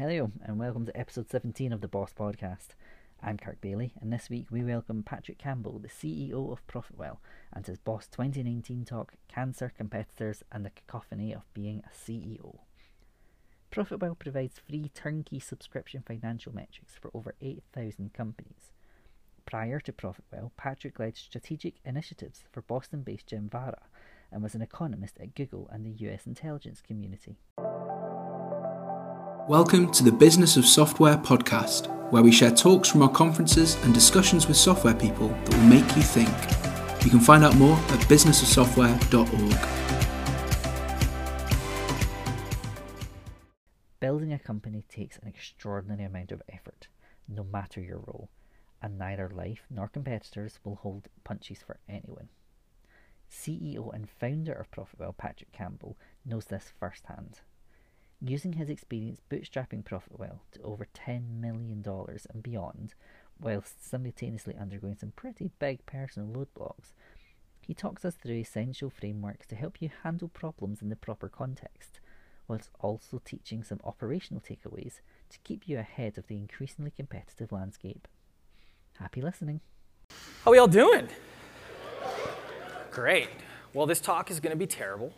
Hello, and welcome to episode 17 of the Boss Podcast. I'm Kirk Bailey, and this week we welcome Patrick Campbell, the CEO of Profitwell, and his Boss 2019 talk Cancer, Competitors, and the Cacophony of Being a CEO. Profitwell provides free turnkey subscription financial metrics for over 8,000 companies. Prior to Profitwell, Patrick led strategic initiatives for Boston based Gemvara and was an economist at Google and the US intelligence community. Welcome to the Business of Software podcast, where we share talks from our conferences and discussions with software people that will make you think. You can find out more at businessofsoftware.org. Building a company takes an extraordinary amount of effort, no matter your role, and neither life nor competitors will hold punches for anyone. CEO and founder of Profitwell, Patrick Campbell, knows this firsthand using his experience bootstrapping Profitwell to over $10 million and beyond, whilst simultaneously undergoing some pretty big personal roadblocks. He talks us through essential frameworks to help you handle problems in the proper context, whilst also teaching some operational takeaways to keep you ahead of the increasingly competitive landscape. Happy listening. How are we all doing? Great. Well, this talk is going to be terrible.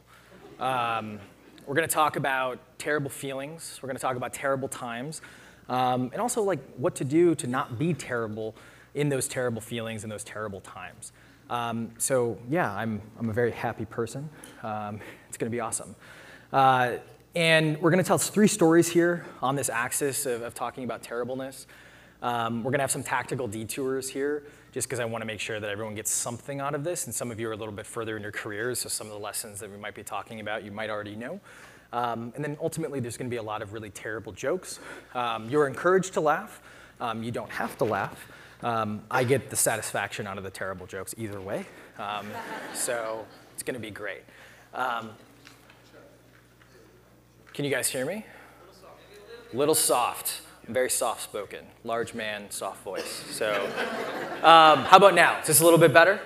Um, we're going to talk about terrible feelings. We're going to talk about terrible times. Um, and also like what to do to not be terrible in those terrible feelings and those terrible times. Um, so yeah, I'm, I'm a very happy person. Um, it's going to be awesome. Uh, and we're going to tell three stories here on this axis of, of talking about terribleness. Um, we're going to have some tactical detours here, just because I want to make sure that everyone gets something out of this. And some of you are a little bit further in your careers, so some of the lessons that we might be talking about you might already know. Um, and then ultimately, there's going to be a lot of really terrible jokes. Um, you're encouraged to laugh. Um, you don't have to laugh. Um, I get the satisfaction out of the terrible jokes either way. Um, so it's going to be great. Um, can you guys hear me? A Little soft. Very soft spoken. Large man, soft voice. So, how about now? Is this a little bit better?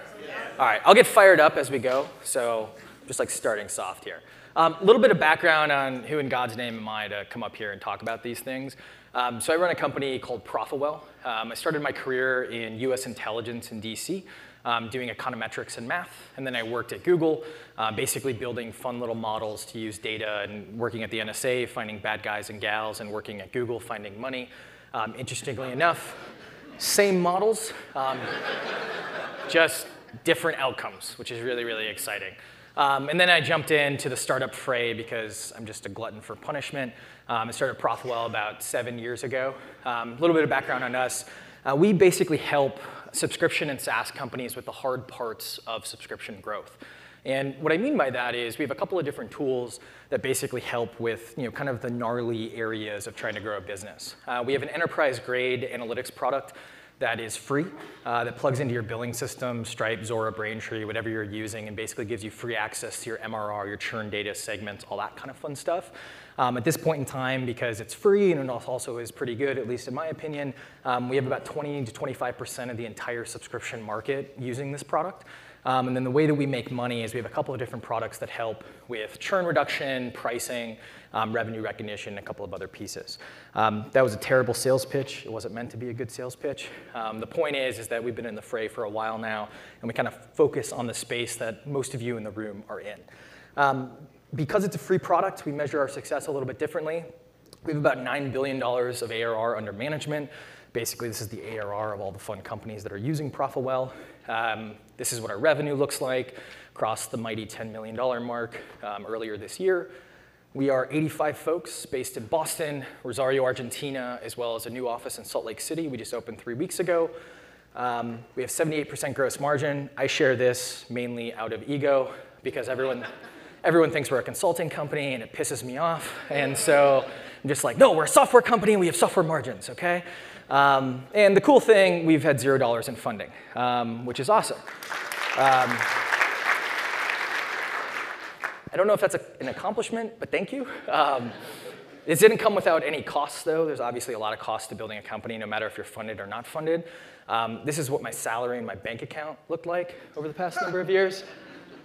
All right, I'll get fired up as we go. So, just like starting soft here. A um, little bit of background on who in God's name am I to come up here and talk about these things. Um, so I run a company called Profitwell. Um, I started my career in US intelligence in DC, um, doing econometrics and math. And then I worked at Google, uh, basically building fun little models to use data and working at the NSA, finding bad guys and gals, and working at Google, finding money. Um, interestingly enough, same models, um, just different outcomes, which is really, really exciting. Um, and then I jumped into the startup fray because I'm just a glutton for punishment. Um, I started Profitwell about seven years ago. Um, a little bit of background on us. Uh, we basically help subscription and SaaS companies with the hard parts of subscription growth. And what I mean by that is we have a couple of different tools that basically help with you know, kind of the gnarly areas of trying to grow a business. Uh, we have an enterprise grade analytics product that is free, uh, that plugs into your billing system, Stripe, Zuora, Braintree, whatever you're using, and basically gives you free access to your MRR, your churn data segments, all that kind of fun stuff. Um, at this point in time, because it's free and it also is pretty good, at least in my opinion, um, we have about 20 to 25% of the entire subscription market using this product. Um, and then the way that we make money is we have a couple of different products that help with churn reduction, pricing, um, revenue recognition, a couple of other pieces. Um, that was a terrible sales pitch. It wasn't meant to be a good sales pitch. Um, the point is, is that we've been in the fray for a while now, and we kind of focus on the space that most of you in the room are in. Because it's a free product, we measure our success a little bit differently. We have about $9 billion of ARR under management. Basically, this is the ARR of all the fun companies that are using Profitwell. Um, this is what our revenue looks like, crossed the mighty $10 million mark um, earlier this year. We are 85 folks based in Boston, Rosario, Argentina, as well as a new office in Salt Lake City. We just opened three weeks ago. Um, we have 78% gross margin. I share this mainly out of ego because everyone, everyone thinks we're a consulting company and it pisses me off. And so I'm just like, no, we're a software company and we have software margins, okay? Um, and the cool thing, we've had zero dollars in funding, um, which is awesome. Um, I don't know if that's a, an accomplishment, but thank you. Um, this didn't come without any costs, though. There's obviously a lot of costs to building a company, no matter if you're funded or not funded. Um, this is what my salary and my bank account looked like over the past number of years.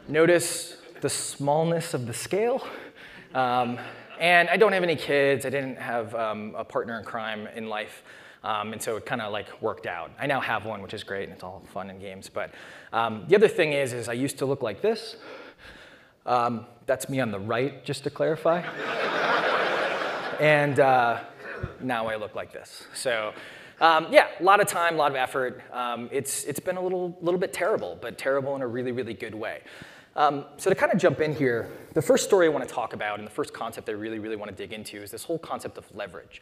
Notice the smallness of the scale. Um, And I don't have any kids. I didn't have um, a partner in crime in life. Um, and so it kind of like worked out. I now have one, which is great, and it's all fun and games. But um, the other thing is, is I used to look like this. Um, that's me on the right, just to clarify. and uh, now I look like this. So um, yeah, a lot of time, a lot of effort. Um, it's, it's been a little, little bit terrible, but terrible in a really, really good way. Um, so to kind of jump in here, the first story I want to talk about and the first concept I really, really want to dig into is this whole concept of leverage.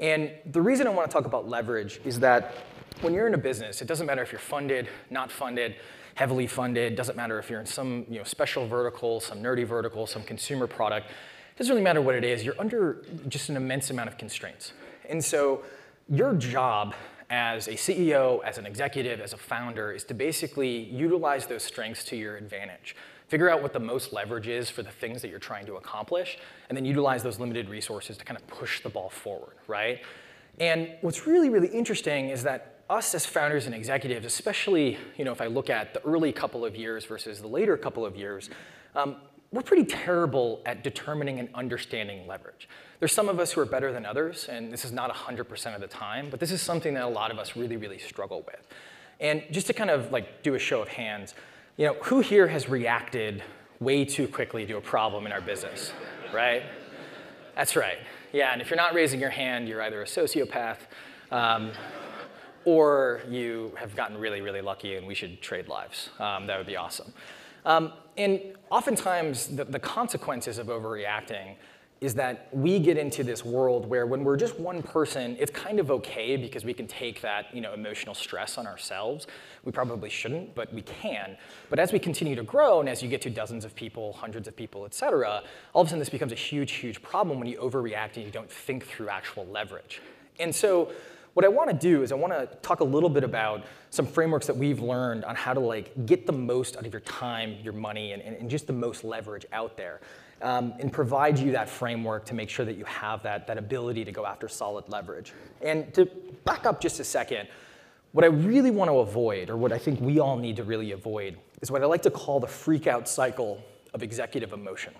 And the reason I want to talk about leverage is that when you're in a business, it doesn't matter if you're funded, not funded, heavily funded, doesn't matter if you're in some you know, special vertical, some nerdy vertical, some consumer product, it doesn't really matter what it is, you're under just an immense amount of constraints. And so your job as a CEO, as an executive, as a founder, is to basically utilize those strengths to your advantage. Figure out what the most leverage is for the things that you're trying to accomplish, and then utilize those limited resources to kind of push the ball forward, right? And what's really, really interesting is that us as founders and executives, especially you know, if I look at the early couple of years versus the later couple of years, um, we're pretty terrible at determining and understanding leverage. There's some of us who are better than others, and this is not 100% of the time, but this is something that a lot of us really, really struggle with. And just to kind of like do a show of hands, you know, who here has reacted way too quickly to a problem in our business, right? That's right. Yeah, and if you're not raising your hand, you're either a sociopath um, or you have gotten really, really lucky and we should trade lives. Um, that would be awesome. Um, and oftentimes, the, the consequences of overreacting is that we get into this world where when we're just one person, it's kind of okay because we can take that you know, emotional stress on ourselves. We probably shouldn't, but we can. But as we continue to grow, and as you get to dozens of people, hundreds of people, et cetera, all of a sudden this becomes a huge, huge problem when you overreact and you don't think through actual leverage. And so what I want to do is I want to talk a little bit about some frameworks that we've learned on how to like get the most out of your time, your money, and, and, just the most leverage out there um, and provide you that framework to make sure that you have that, that ability to go after solid leverage. And to back up just a second, what I really want to avoid, or what I think we all need to really avoid, is what I like to call the freak out cycle of executive emotion.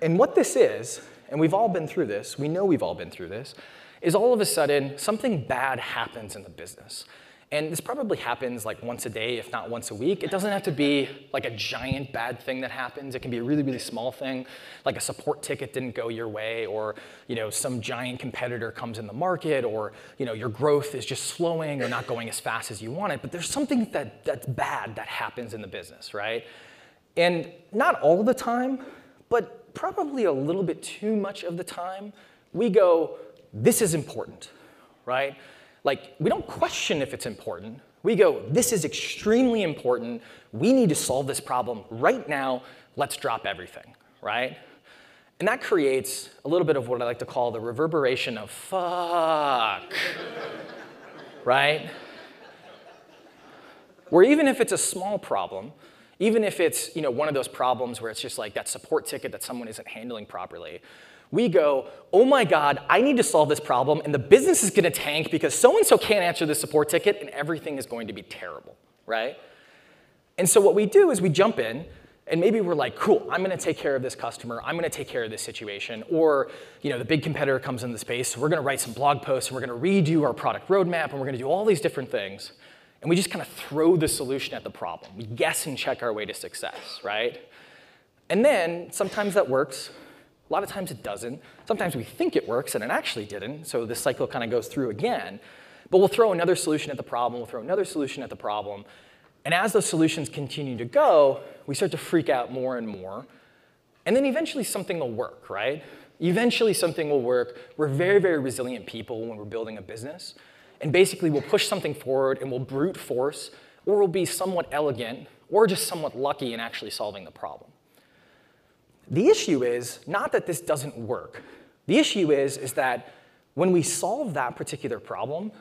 and what this is, and we've all been through this, we know we've all been through this, is all of a sudden something bad happens in the business. And this probably happens like once a day, if not once a week. It doesn't have to be like a giant bad thing that happens. It can be a really, really small thing, like a support ticket didn't go your way, or you know, some giant competitor comes in the market, or you know, your growth is just slowing or not going as fast as you want it. But there's something that, that's bad that happens in the business, right? And not all the time, but probably a little bit too much of the time, we go, this is important, right? Like, we don't question if it's important. We go, this is extremely important. We need to solve this problem right now. Let's drop everything, right? And that creates a little bit of what I like to call the reverberation of fuck, right? Where even if it's a small problem, even if it's you know, one of those problems where it's just like that support ticket that someone isn't handling properly, we go, oh my God, I need to solve this problem, and the business is gonna tank because so and so can't answer the support ticket, and everything is going to be terrible, right? And so what we do is we jump in, and maybe we're like, cool, I'm gonna take care of this customer, I'm gonna take care of this situation, or you know, the big competitor comes in the space, so we're gonna write some blog posts, and we're gonna redo our product roadmap, and we're gonna do all these different things. And we just kind of throw the solution at the problem. We guess and check our way to success, right? And then sometimes that works, a lot of times it doesn't. Sometimes we think it works and it actually didn't, so this cycle kind of goes through again. But we'll throw another solution at the problem, we'll throw another solution at the problem. And as those solutions continue to go, we start to freak out more and more. And then eventually something will work, right? Eventually something will work. We're very, very resilient people when we're building a business. And basically we'll push something forward and we'll brute force, or we'll be somewhat elegant, or just somewhat lucky in actually solving the problem. The issue is not that this doesn't work. The issue is, is that when we solve that particular problem,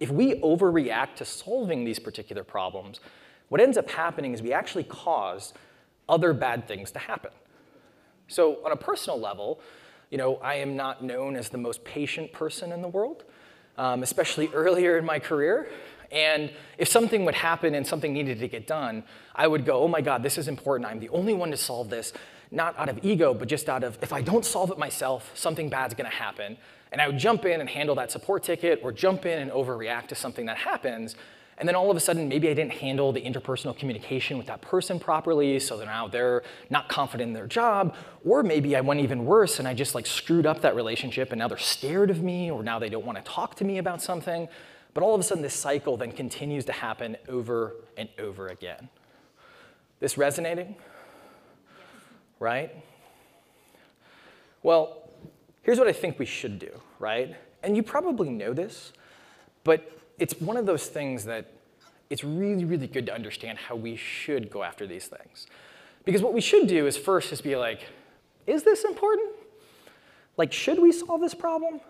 if we overreact to solving these particular problems, what ends up happening is we actually cause other bad things to happen. So on a personal level, you know, I am not known as the most patient person in the world, um, especially earlier in my career. And if something would happen and something needed to get done, I would go, oh my God, this is important. I'm the only one to solve this. Not out of ego, but just out of if I don't solve it myself, something bad's gonna happen. And I would jump in and handle that support ticket or jump in and overreact to something that happens. And then all of a sudden, maybe I didn't handle the interpersonal communication with that person properly, so now they're not confident in their job. Or maybe I went even worse and I just like screwed up that relationship and now they're scared of me or now they don't want to talk to me about something. But all of a sudden, this cycle then continues to happen over and over again. This resonating? Right? Well, here's what I think we should do, right? And you probably know this, but it's one of those things that it's really, really good to understand how we should go after these things. Because what we should do is first just be like, is this important? Like, should we solve this problem?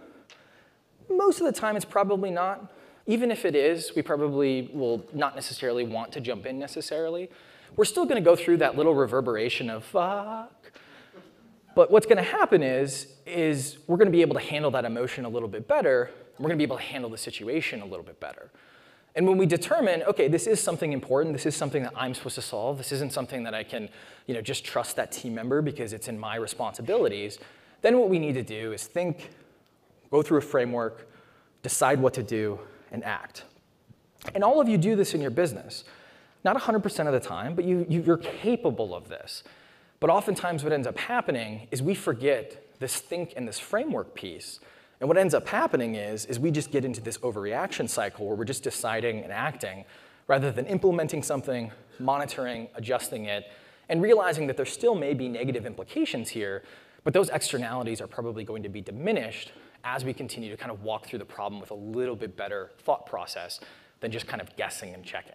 Most of the time, it's probably not. Even if it is, we probably will not necessarily want to jump in necessarily. We're still going to go through that little reverberation of fuck. But what's going to happen is, is we're going to be able to handle that emotion a little bit better. We're going to be able to handle the situation a little bit better. And when we determine, okay, this is something important, this is something that I'm supposed to solve, this isn't something that I can you know, just trust that team member because it's in my responsibilities, then what we need to do is think, go through a framework, decide what to do, and act. And all of you do this in your business. Not 100% of the time, but you, you, you're capable of this. But oftentimes, what ends up happening is we forget this think and this framework piece. And what ends up happening is, is we just get into this overreaction cycle where we're just deciding and acting rather than implementing something, monitoring, adjusting it, and realizing that there still may be negative implications here, but those externalities are probably going to be diminished as we continue to kind of walk through the problem with a little bit better thought process than just kind of guessing and checking.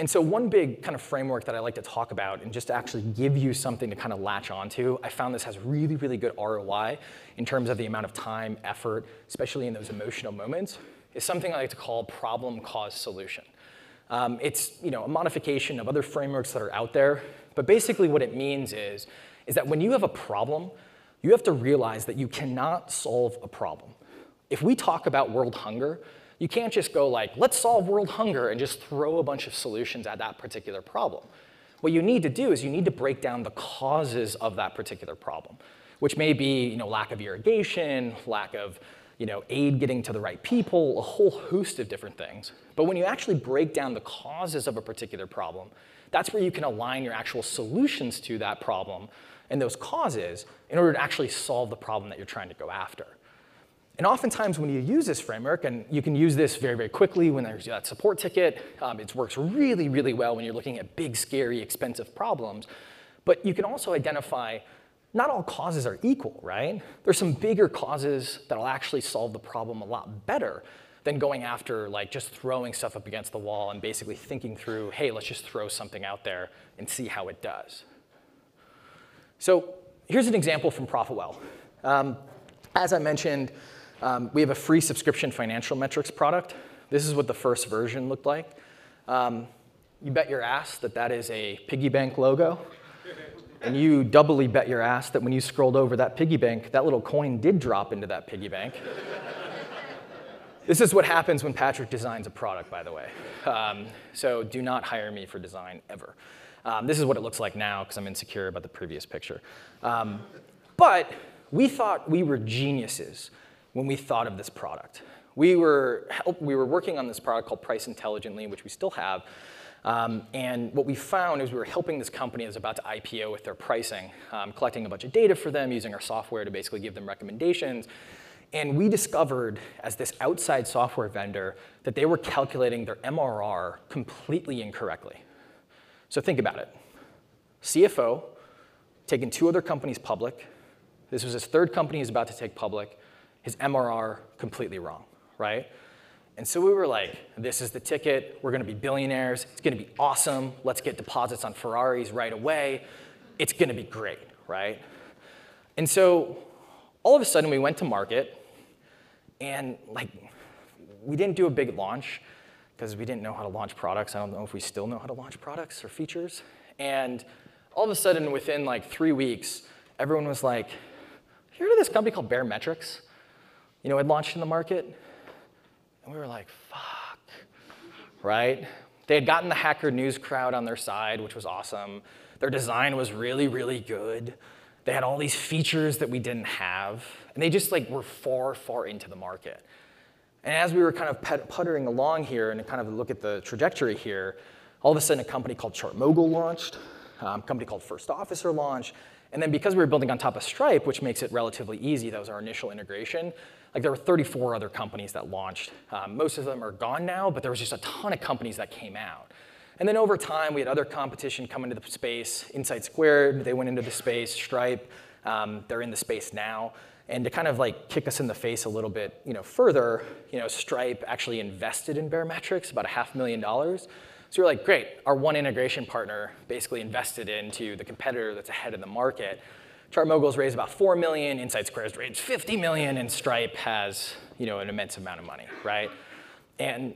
And so one big kind of framework that I like to talk about and just to actually give you something to kind of latch onto, I found this has really, really good ROI in terms of the amount of time, effort, especially in those emotional moments, is something I like to call problem, cause, solution. Um, it's you know, a modification of other frameworks that are out there, but basically what it means is, is that when you have a problem, you have to realize that you cannot solve a problem. If we talk about world hunger, you can't just go like, let's solve world hunger and just throw a bunch of solutions at that particular problem. What you need to do is you need to break down the causes of that particular problem, which may be you know, lack of irrigation, lack of you know, aid getting to the right people, a whole host of different things. But when you actually break down the causes of a particular problem, that's where you can align your actual solutions to that problem and those causes in order to actually solve the problem that you're trying to go after. And oftentimes when you use this framework, and you can use this very, very quickly when there's that support ticket, um, it works really, really well when you're looking at big, scary, expensive problems. But you can also identify not all causes are equal, right? There's some bigger causes that'll actually solve the problem a lot better than going after like just throwing stuff up against the wall and basically thinking through, hey, let's just throw something out there and see how it does. So here's an example from ProfitWell. Um, as I mentioned, um, we have a free subscription financial metrics product. This is what the first version looked like. Um, you bet your ass that that is a piggy bank logo. And you doubly bet your ass that when you scrolled over that piggy bank, that little coin did drop into that piggy bank. this is what happens when Patrick designs a product, by the way. Um, so do not hire me for design ever. Um, this is what it looks like now because I'm insecure about the previous picture. Um, but we thought we were geniuses when we thought of this product. We were, help, we were working on this product called Price Intelligently, which we still have. Um, and what we found is we were helping this company that was about to IPO with their pricing, um, collecting a bunch of data for them, using our software to basically give them recommendations. And we discovered, as this outside software vendor, that they were calculating their MRR completely incorrectly. So think about it. CFO, taking two other companies public. This was his third company he's about to take public. His MRR completely wrong, right? And so we were like, this is the ticket. We're going to be billionaires. It's going to be awesome. Let's get deposits on Ferraris right away. It's going to be great, right? And so all of a sudden we went to market and like we didn't do a big launch because we didn't know how to launch products. I don't know if we still know how to launch products or features. And all of a sudden, within like three weeks, everyone was like, "Hear of this company called Baremetrics? You know, it launched in the market." And we were like, "Fuck!" Right? They had gotten the Hacker News crowd on their side, which was awesome. Their design was really, really good. They had all these features that we didn't have, and they just like were far, far into the market. And as we were kind of puttering along here and kind of look at the trajectory here, all of a sudden a company called Chart ChartMogul launched, um, a company called First Officer launched, and then because we were building on top of Stripe, which makes it relatively easy, that was our initial integration, like there were 34 other companies that launched. Um, most of them are gone now, but there was just a ton of companies that came out. And then over time, we had other competition come into the space. Insight Squared, they went into the space. Stripe, um, they're in the space now. And to kind of like kick us in the face a little bit, you know, further, you know, Stripe actually invested in Baremetrics about a half million dollars. So we're like, great, our one integration partner basically invested into the competitor that's ahead in the market. ChartMogul's raised about 4 million, Insight Squared's raised 50 million, and Stripe has you know, an immense amount of money, right? And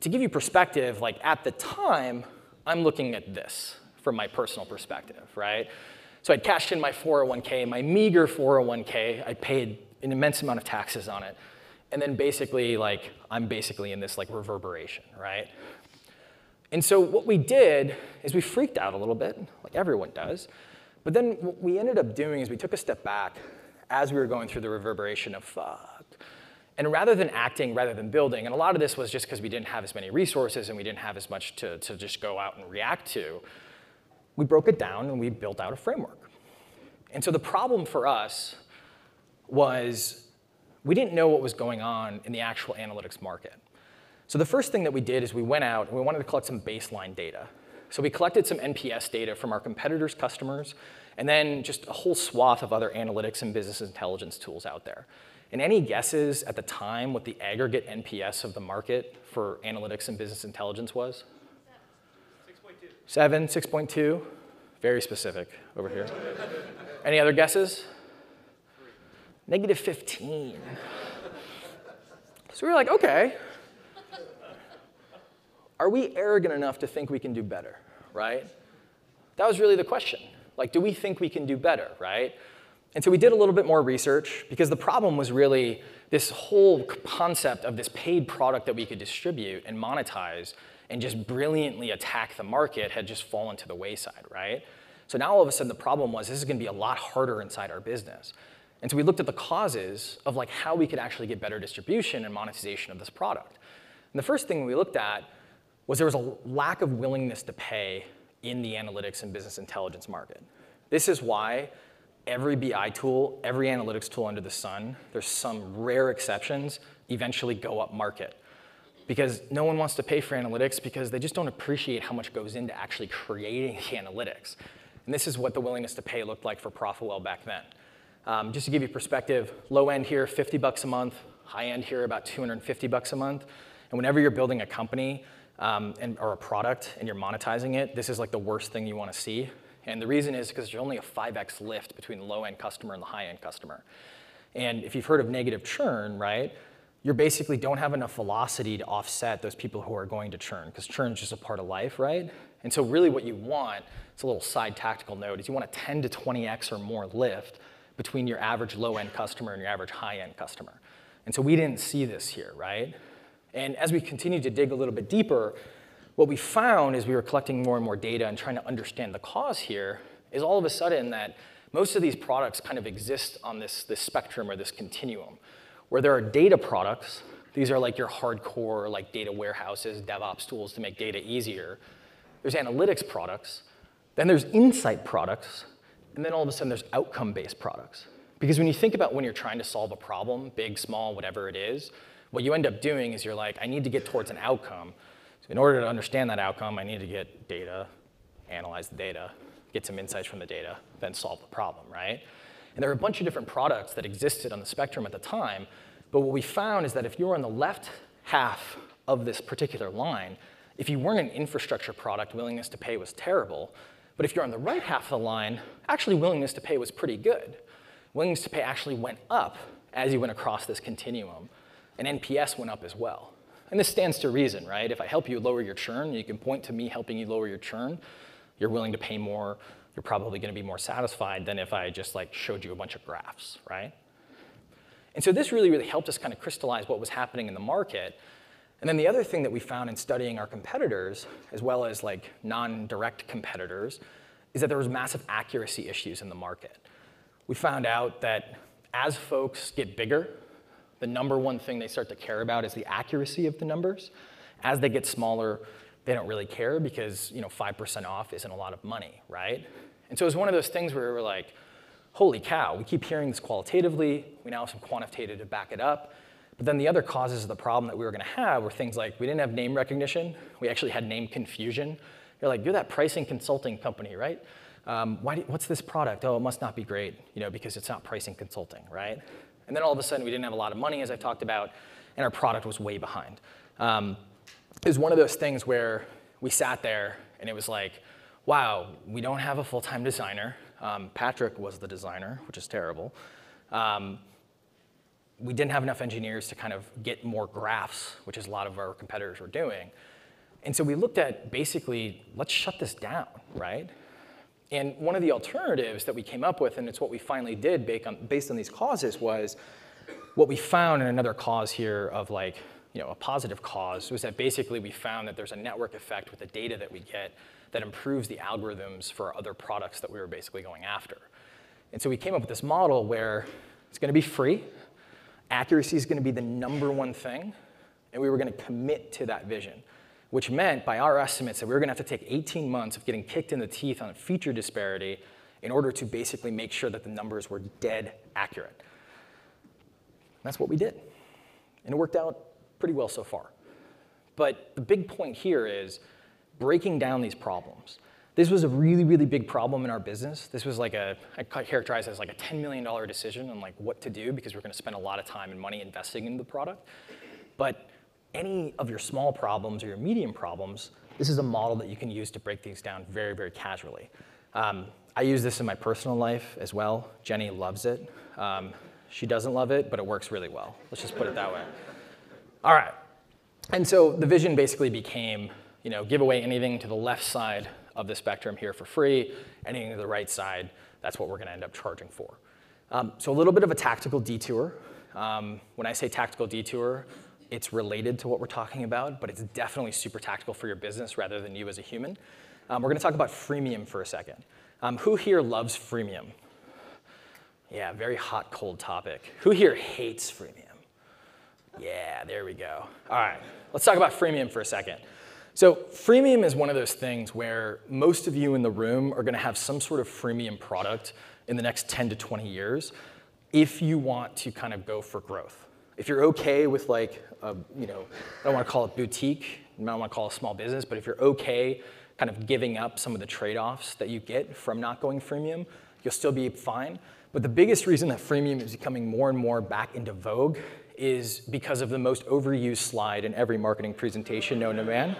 to give you perspective, like at the time, I'm looking at this from my personal perspective, right? So I'd cashed in my 401k, my meager 401k, I paid an immense amount of taxes on it. And then basically, like, I'm basically in this like reverberation, right? And so what we did is we freaked out a little bit, like everyone does. But then what we ended up doing is we took a step back as we were going through the reverberation of fuck. And rather than acting, rather than building, and a lot of this was just because we didn't have as many resources and we didn't have as much to, to just go out and react to, we broke it down and we built out a framework. And so the problem for us was we didn't know what was going on in the actual analytics market. So the first thing that we did is we went out and we wanted to collect some baseline data. So we collected some NPS data from our competitors' customers, and then just a whole swath of other analytics and business intelligence tools out there. And any guesses at the time what the aggregate NPS of the market for analytics and business intelligence was? 6.2. 7, 6.2. Very specific over here. Any other guesses? Negative 15. So we were like, okay, are we arrogant enough to think we can do better, right? That was really the question. Like, do we think we can do better, right? And so we did a little bit more research because the problem was really this whole concept of this paid product that we could distribute and monetize and just brilliantly attack the market had just fallen to the wayside, right? So now all of a sudden the problem was this is gonna be a lot harder inside our business. And so we looked at the causes of like how we could actually get better distribution and monetization of this product. And the first thing we looked at was there was a lack of willingness to pay in the analytics and business intelligence market. This is why every BI tool, every analytics tool under the sun, there's some rare exceptions, eventually go up market. Because no one wants to pay for analytics because they just don't appreciate how much goes into actually creating the analytics. And this is what the willingness to pay looked like for Profitwell back then. Um, just to give you perspective, low end here, 50 bucks a month, high end here, about 250 bucks a month. And whenever you're building a company, um, and, or a product and you're monetizing it, this is like the worst thing you want to see. And the reason is because there's only a 5x lift between the low-end customer and the high-end customer. And if you've heard of negative churn, right, you basically don't have enough velocity to offset those people who are going to churn, because churn is just a part of life, right? And so really what you want, it's a little side tactical note, is you want a 10 to 20x or more lift between your average low-end customer and your average high-end customer. And so we didn't see this here, right? And as we continued to dig a little bit deeper, what we found as we were collecting more and more data and trying to understand the cause here is all of a sudden that most of these products kind of exist on this, this spectrum or this continuum, where there are data products. These are like your hardcore like data warehouses, DevOps tools to make data easier. There's analytics products. Then there's insight products. And then all of a sudden there's outcome-based products. Because when you think about when you're trying to solve a problem, big, small, whatever it is, what you end up doing is you're like, I need to get towards an outcome. So in order to understand that outcome, I need to get data, analyze the data, get some insights from the data, then solve the problem, right? And there are a bunch of different products that existed on the spectrum at the time, but what we found is that if you're on the left half of this particular line, if you weren't an infrastructure product, willingness to pay was terrible. But if you're on the right half of the line, actually willingness to pay was pretty good. Willingness to pay actually went up as you went across this continuum and NPS went up as well. And this stands to reason, right? If I help you lower your churn, you can point to me helping you lower your churn. You're willing to pay more. You're probably going to be more satisfied than if I just like showed you a bunch of graphs, right? And so this really, really helped us kind of crystallize what was happening in the market. And then the other thing that we found in studying our competitors, as well as like non-direct competitors, is that there was massive accuracy issues in the market. We found out that as folks get bigger, the number one thing they start to care about is the accuracy of the numbers. As they get smaller, they don't really care because you know 5% off isn't a lot of money, right? And so it was one of those things where we were like, holy cow, we keep hearing this qualitatively, we now have some quantitative to back it up. But then the other causes of the problem that we were gonna have were things like we didn't have name recognition, we actually had name confusion. You're like, you're that pricing consulting company, right? Um, do, what's this product? Oh, it must not be great, you know, because it's not pricing consulting, right? And then all of a sudden we didn't have a lot of money, as I talked about, and our product was way behind. Um, it was one of those things where we sat there and it was like, wow, we don't have a full-time designer. Um, Patrick was the designer, which is terrible. Um, we didn't have enough engineers to kind of get more graphs, which is a lot of our competitors were doing. And so we looked at basically, let's shut this down, right? And one of the alternatives that we came up with, and it's what we finally did based on, these causes, was what we found in another cause here of like, you know, a positive cause was that basically we found that there's a network effect with the data that we get that improves the algorithms for other products that we were basically going after. And so we came up with this model where it's to be free, accuracy is to be the number one thing, and we were to commit to that vision, which meant by our estimates that we were going to have to take 18 months of getting kicked in the teeth on feature disparity in order to basically make sure that the numbers were dead accurate. that's what we did. And it worked out pretty well so far. But the big point here is breaking down these problems. This was a really, really big problem in our business. This was like a, I characterize it as like a $10 million decision on like what to do because we're gonna spend a lot of time and money investing in the product. But any of your small problems or your medium problems, this is a model that you can use to break these down very, very casually. Um, I use this in my personal life as well. Jenny loves it. Um, she doesn't love it, but it works really well. Let's just put it that way. All right. And so the vision basically became, you know, give away anything to the left side of the spectrum here for free, anything to the right side, that's what we're gonna end up charging for. Um, so a little bit of a tactical detour. Um, when I say tactical detour, it's related to what we're talking about, but it's definitely super tactical for your business rather than you as a human. Um, we're gonna talk about freemium for a second. Um, who here loves freemium? Yeah, very hot, cold topic. Who here hates freemium? Yeah, there we go. All right, let's talk about freemium for a second. So freemium is one of those things where most of you in the room are gonna have some sort of freemium product in the next 10 to 20 years if you want to kind of go for growth. If you're okay with like, a, you know, I don't wanna call it boutique, I don't wanna call it small business, but if you're okay kind of giving up some of the trade-offs that you get from not going freemium, you'll still be fine. But the biggest reason that freemium is becoming more and more back into vogue is because of the most overused slide in every marketing presentation known to man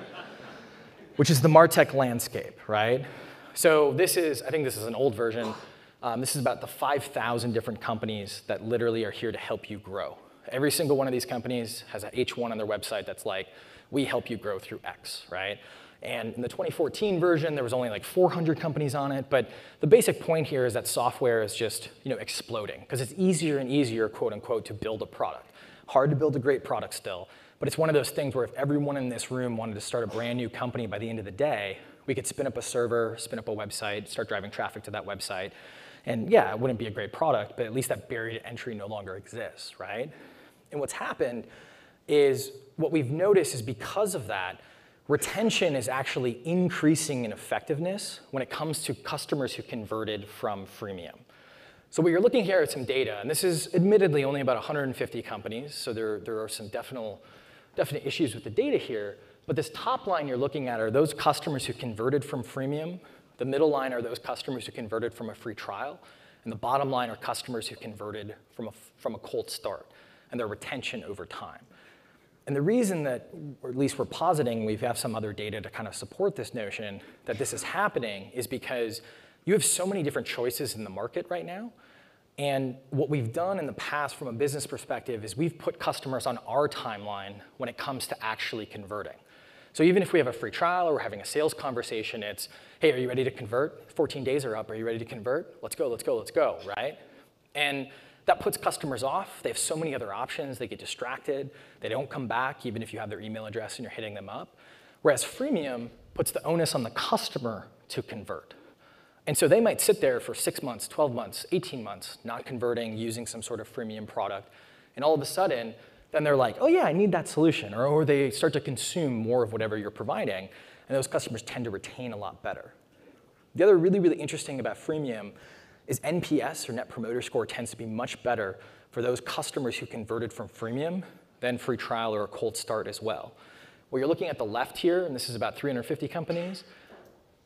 which is the MarTech landscape, right? So this is, I think this is an old version. Um, this is about the 5,000 different companies that literally are here to help you grow. Every single one of these companies has a H1 on their website that's like, we help you grow through X, right? And in the 2014 version, there was only like 400 companies on it. But the basic point here is that software is just you know, exploding because it's easier and easier, quote unquote, to build a product. Hard to build a great product still. But it's one of those things where if everyone in this room wanted to start a brand new company by the end of the day, we could spin up a server, spin up a website, start driving traffic to that website. And yeah, it wouldn't be a great product, but at least that barrier to entry no longer exists, right? And what's happened is what we've noticed is because of that, retention is actually increasing in effectiveness when it comes to customers who converted from freemium. So what you're looking here at some data, and this is admittedly only about 150 companies, so there, there are some definite definite issues with the data here, but this top line you're looking at are those customers who converted from freemium. The middle line are those customers who converted from a free trial. And the bottom line are customers who converted from a, from a cold start and their retention over time. And the reason that, or at least we're positing, we have some other data to kind of support this notion that this is happening is because you have so many different choices in the market right now and what we've done in the past from a business perspective is we've put customers on our timeline when it comes to actually converting. So even if we have a free trial or we're having a sales conversation, it's, hey, are you ready to convert? 14 days are up, are you ready to convert? Let's go, let's go, let's go, right? And that puts customers off. They have so many other options. They get distracted. They don't come back even if you have their email address and you're hitting them up. Whereas freemium puts the onus on the customer to convert. And so they might sit there for six months, 12 months, 18 months, not converting, using some sort of freemium product. And all of a sudden, then they're like, oh yeah, I need that solution. Or, or they start to consume more of whatever you're providing. And those customers tend to retain a lot better. The other really, really interesting about freemium is NPS, or Net Promoter Score, tends to be much better for those customers who converted from freemium than free trial or a cold start as well. What you're looking at the left here, and this is about 350 companies,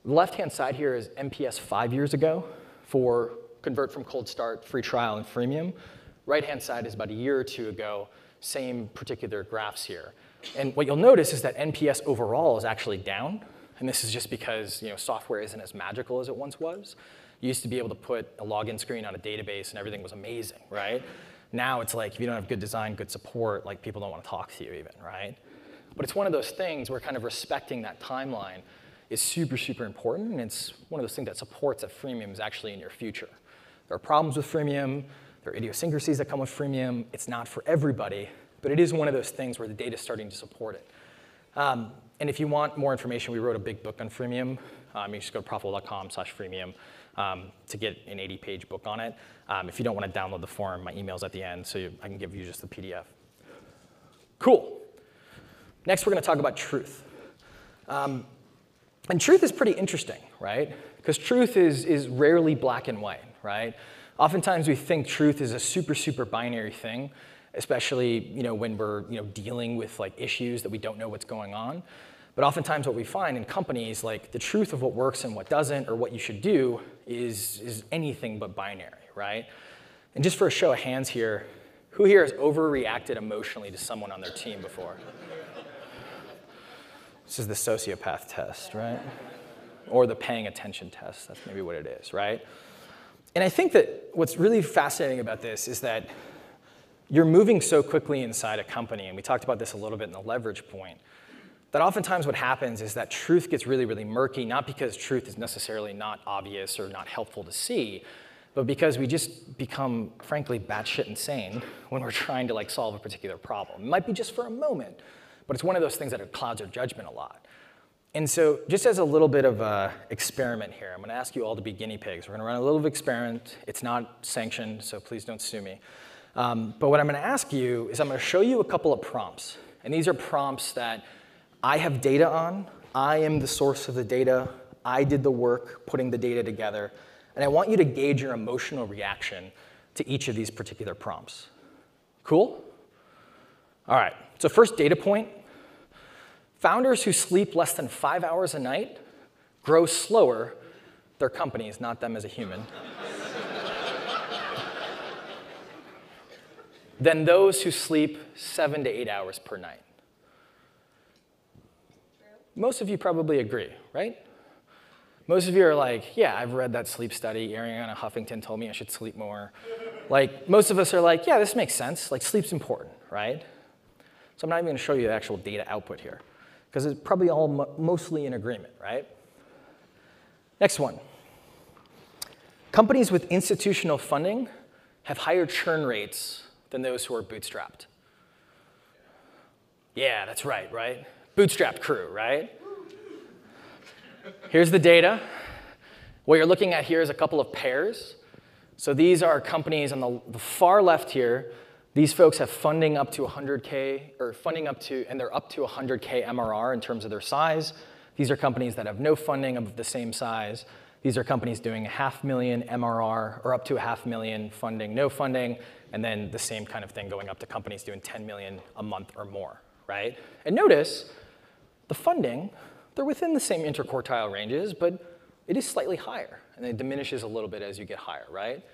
the left-hand side here is NPS five years ago for convert from cold start, free trial, and freemium. Right-hand side is about a year or two ago, same particular graphs here. And what you'll notice is that NPS overall is actually down, and this is just because you know, software isn't as magical as it once was. You used to be able to put a login screen on a database and everything was amazing, right? Now it's like if you don't have good design, good support, like people don't want to talk to you even, right? But it's one of those things where kind of respecting that timeline is super, super important, and it's one of those things that supports that freemium is actually in your future. There are problems with freemium, there are idiosyncrasies that come with freemium. It's not for everybody, but it is one of those things where the data is starting to support it. Um, and if you want more information, we wrote a big book on freemium. Um, you just go to profitwell.com slash freemium um, to get an 80-page book on it. Um, if you don't want to download the form, my email's at the end, so you, I can give you just the PDF. Cool. Next, we're going to talk about truth. Um, and truth is pretty interesting, right? Because truth is, is rarely black and white, right? Oftentimes we think truth is a super, super binary thing, especially you know, when we're you know, dealing with like issues that we don't know what's going on. But oftentimes what we find in companies, like the truth of what works and what doesn't, or what you should do, is, is anything but binary, right? And just for a show of hands here, who here has overreacted emotionally to someone on their team before? This is the sociopath test, right? Or the paying attention test. That's maybe what it is, right? And I think that what's really fascinating about this is that you're moving so quickly inside a company, and we talked about this a little bit in the leverage point, that oftentimes what happens is that truth gets really, really murky, not because truth is necessarily not obvious or not helpful to see, but because we just become, frankly, batshit insane when we're trying to like solve a particular problem. It might be just for a moment, but it's one of those things that clouds our judgment a lot. And so just as a little bit of an experiment here, I'm going to ask you all to be guinea pigs. We're going to run a little experiment. It's not sanctioned, so please don't sue me. Um, but what I'm going to ask you is I'm going to show you a couple of prompts. And these are prompts that I have data on. I am the source of the data. I did the work putting the data together. And I want you to gauge your emotional reaction to each of these particular prompts. Cool? All right, so first data point. Founders who sleep less than five hours a night grow slower, their companies, not them as a human, than those who sleep seven to eight hours per night. Most of you probably agree, right? Most of you are like, yeah, I've read that sleep study. Arianna Huffington told me I should sleep more. Like, most of us are like, yeah, this makes sense. Like, sleep's important, right? So I'm not even going to show you the actual data output here because it's probably all mo mostly in agreement, right? Next one. Companies with institutional funding have higher churn rates than those who are bootstrapped. Yeah, that's right, right? Bootstrapped crew, right? Here's the data. What you're looking at here is a couple of pairs. So these are companies on the, the far left here these folks have funding up to 100K, or funding up to, and they're up to 100K MRR in terms of their size. These are companies that have no funding of the same size. These are companies doing a half million MRR, or up to a half million funding, no funding, and then the same kind of thing going up to companies doing 10 million a month or more, right? And notice, the funding, they're within the same interquartile ranges, but it is slightly higher, and it diminishes a little bit as you get higher, right?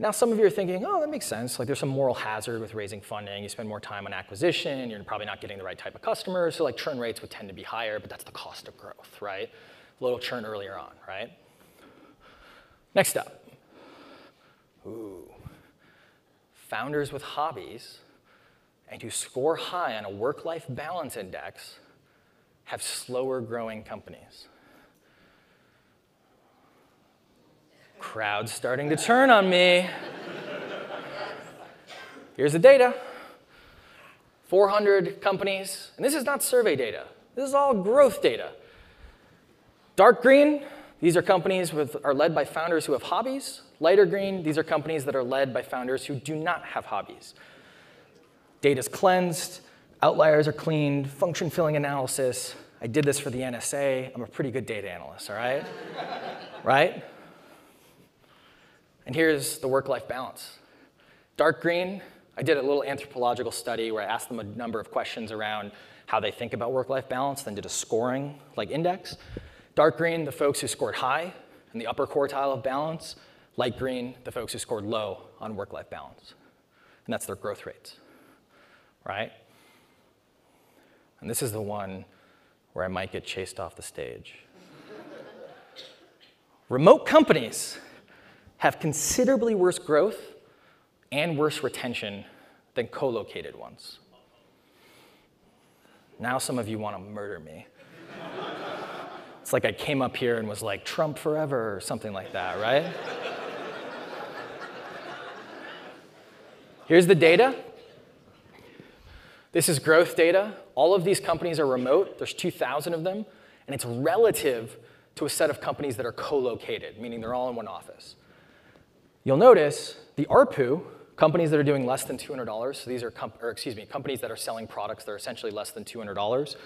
Now, some of you are thinking, oh, that makes sense. Like, there's some moral hazard with raising funding. You spend more time on acquisition. You're probably not getting the right type of customers. So, like, churn rates would tend to be higher, but that's the cost of growth, right? A little churn earlier on, right? Next up. Ooh. Founders with hobbies and who score high on a work life balance index have slower growing companies. Crowd's starting to turn on me. Here's the data 400 companies, and this is not survey data, this is all growth data. Dark green, these are companies with, are led by founders who have hobbies. Lighter green, these are companies that are led by founders who do not have hobbies. Data's cleansed, outliers are cleaned, function filling analysis. I did this for the NSA. I'm a pretty good data analyst, all right? right? And here's the work life balance. Dark green, I did a little anthropological study where I asked them a number of questions around how they think about work life balance, then did a scoring like index. Dark green, the folks who scored high in the upper quartile of balance. Light green, the folks who scored low on work life balance. And that's their growth rates, right? And this is the one where I might get chased off the stage. Remote companies have considerably worse growth and worse retention than co located ones. Now, some of you want to murder me. It's like I came up here and was like, Trump forever, or something like that, right? Here's the data. This is growth data. All of these companies are remote. There's 2,000 of them. And it's relative to a set of companies that are co-located, meaning they're all in one office. You'll notice the ARPU, companies that are doing less than $200, so these are, or excuse me, companies that are selling products that are essentially less than $200,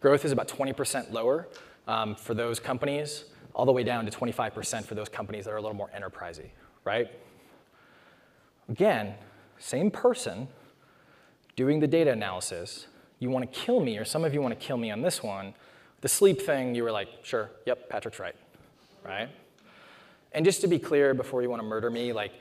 growth is about 20% lower um, for those companies, all the way down to 25% for those companies that are a little more enterprisey, right? Again, same person doing the data analysis. You want to kill me, or some of you want to kill me on this one. The sleep thing, you were like, sure, yep, Patrick's right, right? And just to be clear, before you want to murder me, like,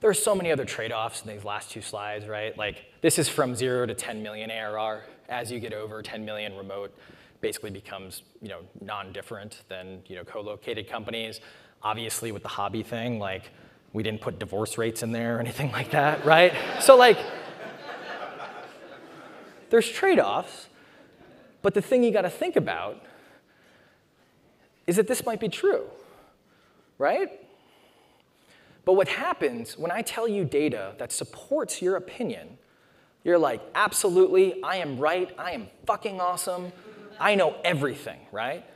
there are so many other trade-offs in these last two slides, right? Like, this is from zero to 10 million ARR. As you get over 10 million remote, basically becomes, you know, non-different than, you know, co-located companies. Obviously, with the hobby thing, like, we didn't put divorce rates in there or anything like that, right? so, like, there's trade-offs, but the thing you got to think about is that this might be true, right? But what happens when I tell you data that supports your opinion, you're like, absolutely, I am right, I am fucking awesome, I know everything, right?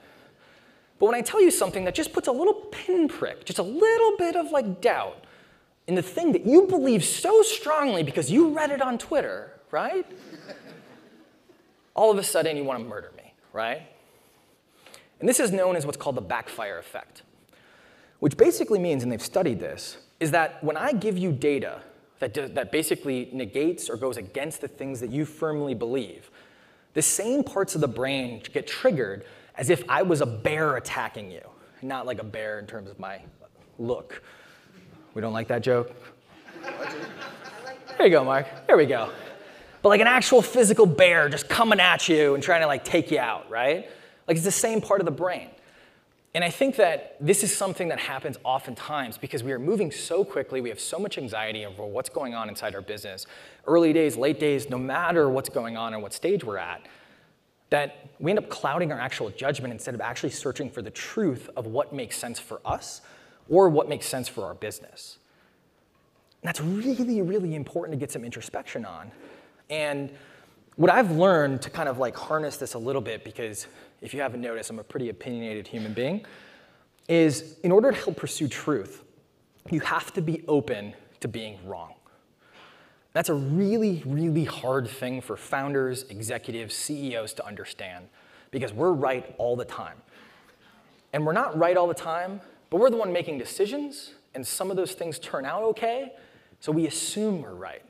But when I tell you something that just puts a little pinprick, just a little bit of like doubt in the thing that you believe so strongly because you read it on Twitter, right? All of a sudden you want to murder me, right? And this is known as what's called the backfire effect which basically means, and they've studied this, is that when I give you data that, that basically negates or goes against the things that you firmly believe, the same parts of the brain get triggered as if I was a bear attacking you, not like a bear in terms of my look. We don't like that joke? There you go, Mark. There we go. But like an actual physical bear just coming at you and trying to like take you out, right? Like it's the same part of the brain. And I think that this is something that happens oftentimes because we are moving so quickly, we have so much anxiety over what's going on inside our business, early days, late days, no matter what's going on and what stage we're at, that we end up clouding our actual judgment instead of actually searching for the truth of what makes sense for us or what makes sense for our business. And that's really, really important to get some introspection on. And what I've learned to kind of like harness this a little bit, because if you haven't noticed, I'm a pretty opinionated human being, is in order to help pursue truth, you have to be open to being wrong. That's a really, really hard thing for founders, executives, CEOs to understand because we're right all the time. And we're not right all the time, but we're the one making decisions, and some of those things turn out okay, so we assume we're right.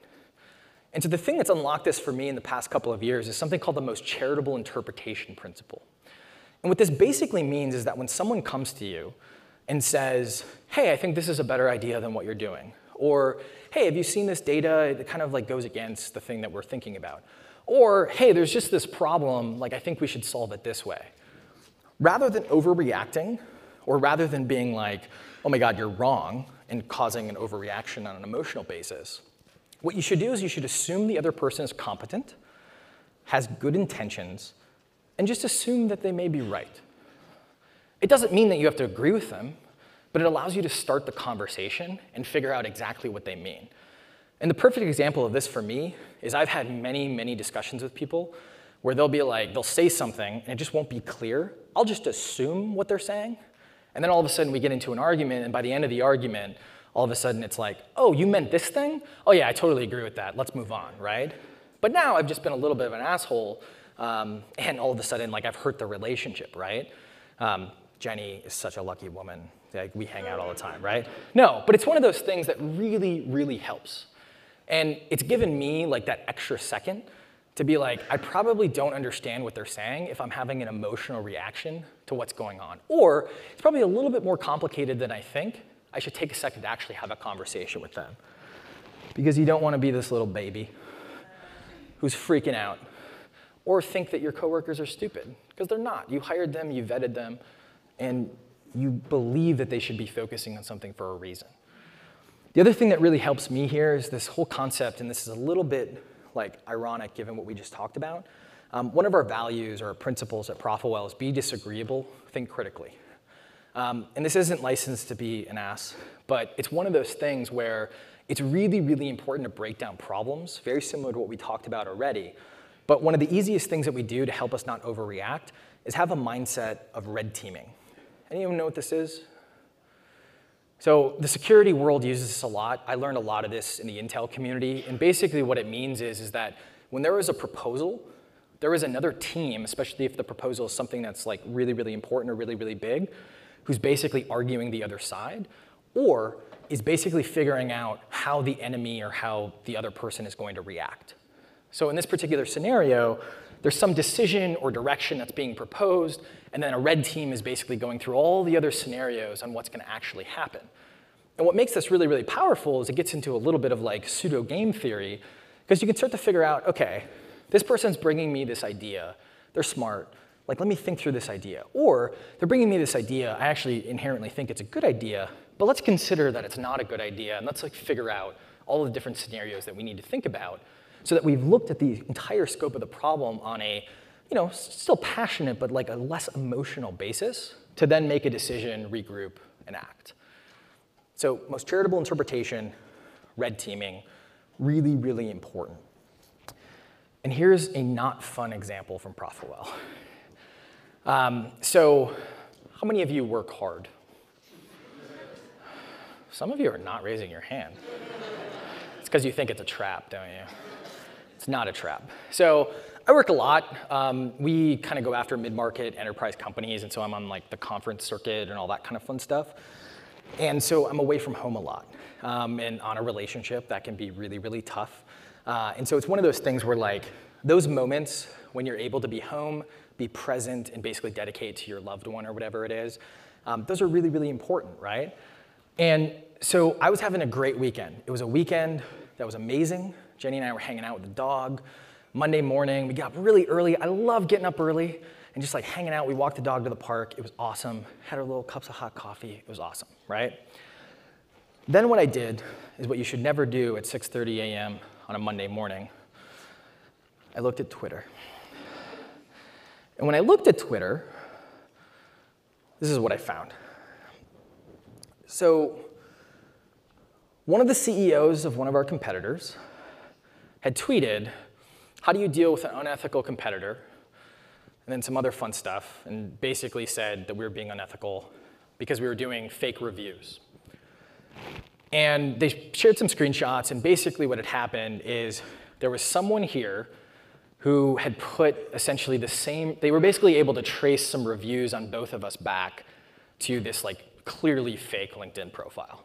And so the thing that's unlocked this for me in the past couple of years is something called the most charitable interpretation principle. And what this basically means is that when someone comes to you and says, hey, I think this is a better idea than what you're doing, or hey, have you seen this data? It kind of like goes against the thing that we're thinking about. Or hey, there's just this problem, like I think we should solve it this way. Rather than overreacting, or rather than being like, oh my God, you're wrong, and causing an overreaction on an emotional basis, what you should do is you should assume the other person is competent, has good intentions, and just assume that they may be right. It doesn't mean that you have to agree with them, but it allows you to start the conversation and figure out exactly what they mean. And the perfect example of this for me is I've had many, many discussions with people where they'll be like, they'll say something and it just won't be clear. I'll just assume what they're saying. And then all of a sudden we get into an argument, and by the end of the argument, all of a sudden it's like, oh, you meant this thing? Oh, yeah, I totally agree with that. Let's move on, right? But now I've just been a little bit of an asshole, um, and all of a sudden, like, I've hurt the relationship, right? Um, Jenny is such a lucky woman. Like, we hang out all the time, right? No, but it's one of those things that really, really helps. And it's given me like that extra second to be like, I probably don't understand what they're saying if I'm having an emotional reaction to what's going on. Or it's probably a little bit more complicated than I think. I should take a second to actually have a conversation with them. Because you don't want to be this little baby who's freaking out or think that your coworkers are stupid, because they're not. You hired them, you vetted them, and you believe that they should be focusing on something for a reason. The other thing that really helps me here is this whole concept, and this is a little bit like ironic given what we just talked about. Um, one of our values or principles at Profitwell is be disagreeable, think critically. Um, and this isn't licensed to be an ass, but it's one of those things where it's really, really important to break down problems, very similar to what we talked about already. But one of the easiest things that we do to help us not overreact is have a mindset of red teaming. Anyone know what this is? So the security world uses this a lot. I learned a lot of this in the Intel community. And basically what it means is, is that when there is a proposal, there is another team, especially if the proposal is something that's like really, really important or really, really big, who's basically arguing the other side, or is basically figuring out how the enemy or how the other person is going to react. So in this particular scenario, there's some decision or direction that's being proposed, and then a red team is basically going through all the other scenarios on what's going to actually happen. And what makes this really, really powerful is it gets into a little bit of like pseudo game theory, because you can start to figure out, okay, this person's bringing me this idea, they're smart, like let me think through this idea. Or they're bringing me this idea, I actually inherently think it's a good idea, but let's consider that it's not a good idea, and let's like figure out all the different scenarios that we need to think about so that we've looked at the entire scope of the problem on a, you know, still passionate, but like a less emotional basis to then make a decision, regroup, and act. So most charitable interpretation, red teaming, really, really important. And here's a not fun example from Profitwell. Um, so how many of you work hard? Some of you are not raising your hand. It's because you think it's a trap, don't you? It's not a trap. So I work a lot. Um, we kind of go after mid-market enterprise companies, and so I'm on like the conference circuit and all that kind of fun stuff. And so I'm away from home a lot. Um, and on a relationship, that can be really, really tough. Uh, and so it's one of those things where like those moments when you're able to be home, be present, and basically dedicate to your loved one or whatever it is, um, those are really, really important, right? And so I was having a great weekend. It was a weekend that was amazing. Jenny and I were hanging out with the dog. Monday morning, we got up really early. I love getting up early and just like hanging out. We walked the dog to the park. It was awesome. Had our little cups of hot coffee. It was awesome, right? Then what I did is what you should never do at 6:30 a.m. on a Monday morning. I looked at Twitter. And when I looked at Twitter, this is what I found. So, one of the CEOs of one of our competitors had tweeted, How do you deal with an unethical competitor? And then some other fun stuff, and basically said that we were being unethical because we were doing fake reviews. And they shared some screenshots, and basically what had happened is there was someone here who had put essentially the same, they were basically able to trace some reviews on both of us back to this like clearly fake LinkedIn profile.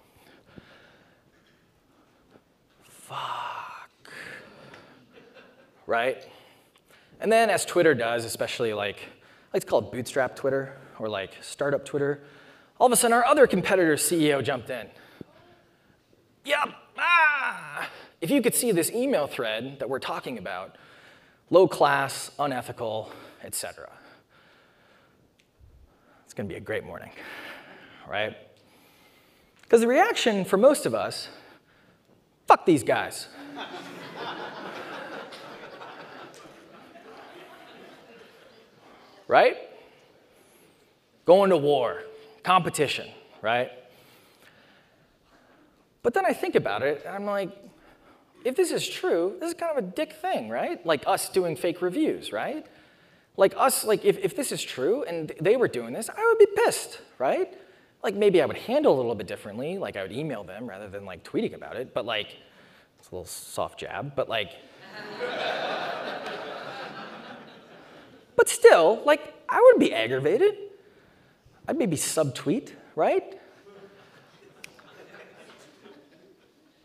Fuck right? And then as Twitter does, especially like, I like to call it bootstrap Twitter or like startup Twitter, all of a sudden our other competitor's CEO jumped in. Yep, ah! If you could see this email thread that we're talking about, low class, unethical, etc. It's gonna be a great morning, right? Because the reaction for most of us, fuck these guys. right? Going to war, competition, right? But then I think about it, I'm like, if this is true, this is kind of a dick thing, right? Like us doing fake reviews, right? Like us, like if, if this is true and they were doing this, I would be pissed, right? Like maybe I would handle a little bit differently, like I would email them rather than like tweeting about it, but like, it's a little soft jab, but like, but still, like, I wouldn't be aggravated. I'd maybe subtweet, right?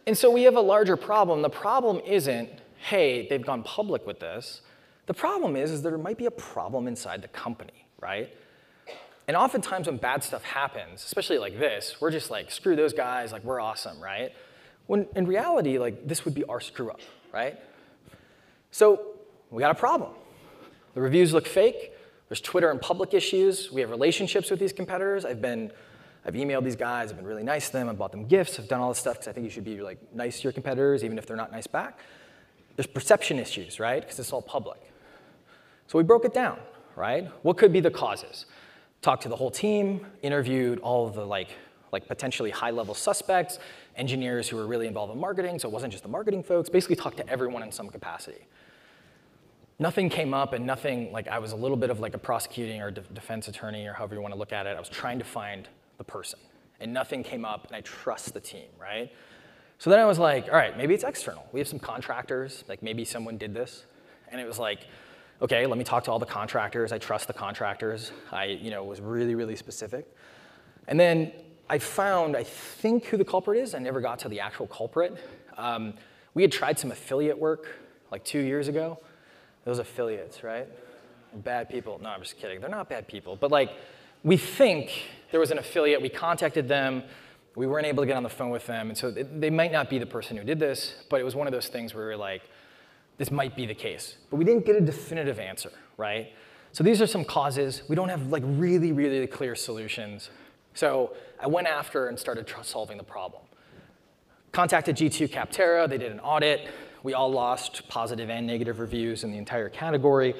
And so we have a larger problem. The problem isn't, hey, they've gone public with this. The problem is, is there might be a problem inside the company, right? And oftentimes when bad stuff happens, especially like this, we're just like, screw those guys, like we're awesome, right? When in reality, like this would be our screw up, right? So we got a problem. The reviews look fake. There's Twitter and public issues. We have relationships with these competitors. I've been, I've emailed these guys. I've been really nice to them. I've bought them gifts. I've done all this stuff because I think you should be like nice to your competitors, even if they're not nice back. There's perception issues, right? Because it's all public. So we broke it down, right? What could be the causes? Talked to the whole team, interviewed all of the like, like potentially high-level suspects, engineers who were really involved in marketing, so it wasn't just the marketing folks, basically talked to everyone in some capacity. Nothing came up and nothing, like I was a little bit of like a prosecuting or de defense attorney or however you want to look at it. I was trying to find the person and nothing came up and I trust the team, right? So then I was like, all right, maybe it's external. We have some contractors, like maybe someone did this. And it was like, okay, let me talk to all the contractors. I trust the contractors. I, you know, was really, really specific. And then I found, I think who the culprit is. I never got to the actual culprit. Um, we had tried some affiliate work like two years ago. Those affiliates, right? Bad people. No, I'm just kidding. They're not bad people. But like, we think there was an affiliate. We contacted them. We weren't able to get on the phone with them. And so they might not be the person who did this, but it was one of those things where we were like, this might be the case. But we didn't get a definitive answer, right? So these are some causes. We don't have like really, really clear solutions. So I went after and started solving the problem. Contacted G2 Capterra, they did an audit. We all lost positive and negative reviews in the entire category.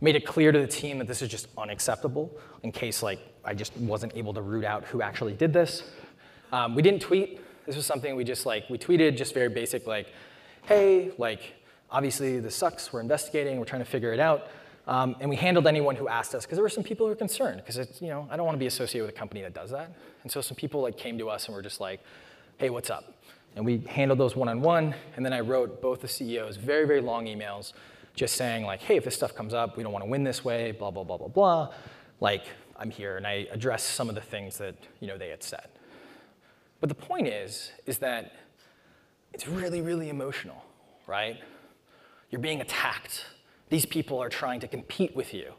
Made it clear to the team that this is just unacceptable in case like I just wasn't able to root out who actually did this. Um, we didn't tweet. This was something we just like, we tweeted just very basic like, hey, like Obviously, this sucks. We're investigating. We're trying to figure it out. Um, and we handled anyone who asked us because there were some people who were concerned because it's, you know I don't want to be associated with a company that does that. And so some people like came to us and were just like, "Hey, what's up?" And we handled those one-on-one. And then I wrote both the CEOs very very long emails, just saying like, "Hey, if this stuff comes up, we don't want to win this way. Blah blah blah blah blah." Like I'm here, and I address some of the things that you know they had said. But the point is, is that it's really really emotional, right? You're being attacked. These people are trying to compete with you.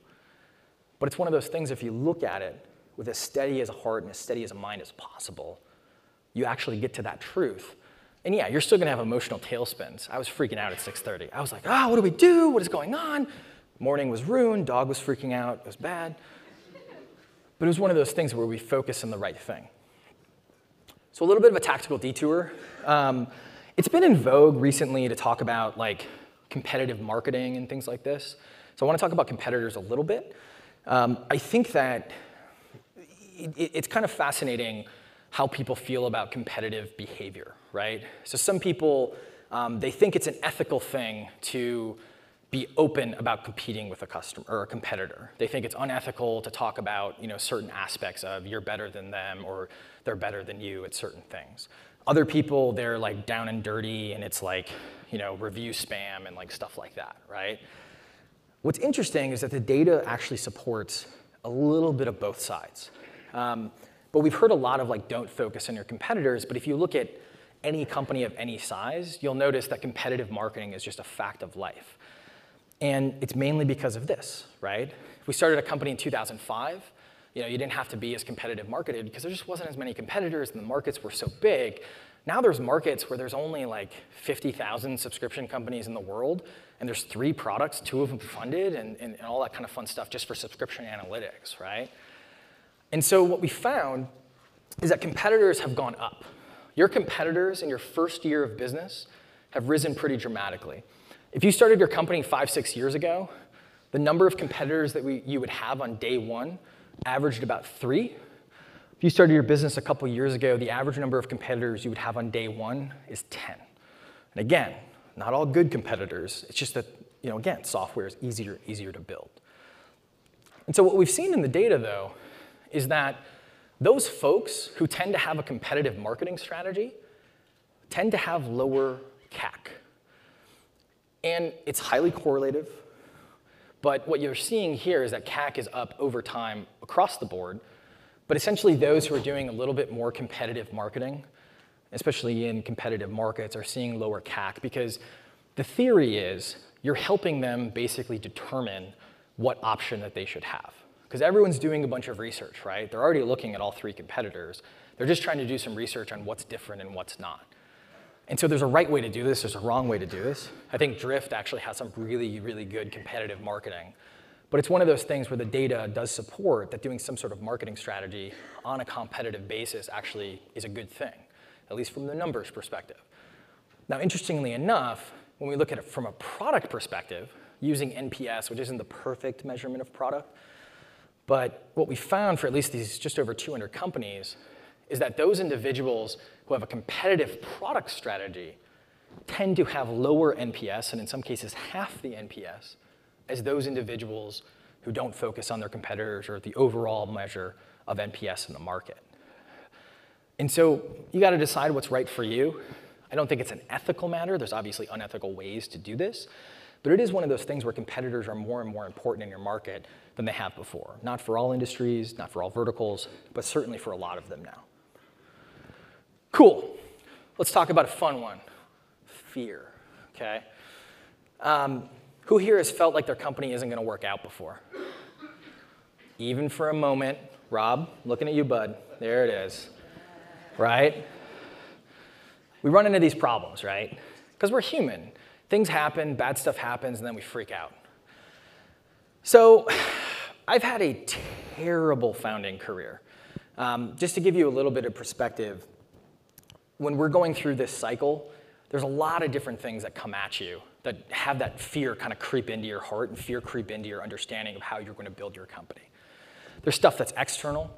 But it's one of those things, if you look at it with as steady as a heart and as steady as a mind as possible, you actually get to that truth. And yeah, you're still gonna have emotional tailspins. I was freaking out at 6:30. I was like, ah, oh, what do we do? What is going on? Morning was ruined, dog was freaking out, it was bad. But it was one of those things where we focus on the right thing. So a little bit of a tactical detour. Um, it's been in vogue recently to talk about like competitive marketing and things like this. So I want to talk about competitors a little bit. Um, I think that it, it's kind of fascinating how people feel about competitive behavior, right? So some people, um, they think it's an ethical thing to be open about competing with a customer or a competitor. They think it's unethical to talk about you know, certain aspects of you're better than them or they're better than you at certain things. Other people, they're like down and dirty and it's like you know, review spam and like stuff like that, right? What's interesting is that the data actually supports a little bit of both sides. Um, but we've heard a lot of like, don't focus on your competitors, but if you look at any company of any size, you'll notice that competitive marketing is just a fact of life. And it's mainly because of this, right? If we started a company in 2005, you know, you didn't have to be as competitive marketed because there just wasn't as many competitors and the markets were so big now there's markets where there's only like 50,000 subscription companies in the world, and there's three products, two of them funded, and, and, and all that kind of fun stuff just for subscription analytics, right? And so what we found is that competitors have gone up. Your competitors in your first year of business have risen pretty dramatically. If you started your company five, six years ago, the number of competitors that we, you would have on day one averaged about three, if you started your business a couple years ago, the average number of competitors you would have on day one is 10. And again, not all good competitors. It's just that, you know, again, software is easier, easier to build. And so what we've seen in the data, though, is that those folks who tend to have a competitive marketing strategy tend to have lower CAC. And it's highly correlative, but what you're seeing here is that CAC is up over time across the board, but essentially those who are doing a little bit more competitive marketing, especially in competitive markets, are seeing lower CAC because the theory is you're helping them basically determine what option that they should have. Because everyone's doing a bunch of research, right? They're already looking at all three competitors. They're just trying to do some research on what's different and what's not. And so there's a right way to do this, there's a wrong way to do this. I think Drift actually has some really, really good competitive marketing. But it's one of those things where the data does support that doing some sort of marketing strategy on a competitive basis actually is a good thing, at least from the numbers perspective. Now, interestingly enough, when we look at it from a product perspective, using NPS, which isn't the perfect measurement of product, but what we found for at least these just over 200 companies is that those individuals who have a competitive product strategy tend to have lower NPS, and in some cases, half the NPS, as those individuals who don't focus on their competitors or the overall measure of NPS in the market. And so you got to decide what's right for you. I don't think it's an ethical matter. There's obviously unethical ways to do this. But it is one of those things where competitors are more and more important in your market than they have before. Not for all industries, not for all verticals, but certainly for a lot of them now. Cool. Let's talk about a fun one fear, okay? Um, who here has felt like their company isn't going to work out before? Even for a moment. Rob, looking at you, bud. There it is. Right? We run into these problems, right? Because we're human. Things happen, bad stuff happens, and then we freak out. So, I've had a terrible founding career. Um, just to give you a little bit of perspective, when we're going through this cycle, there's a lot of different things that come at you that have that fear kind of creep into your heart and fear creep into your understanding of how you're going to build your company. There's stuff that's external.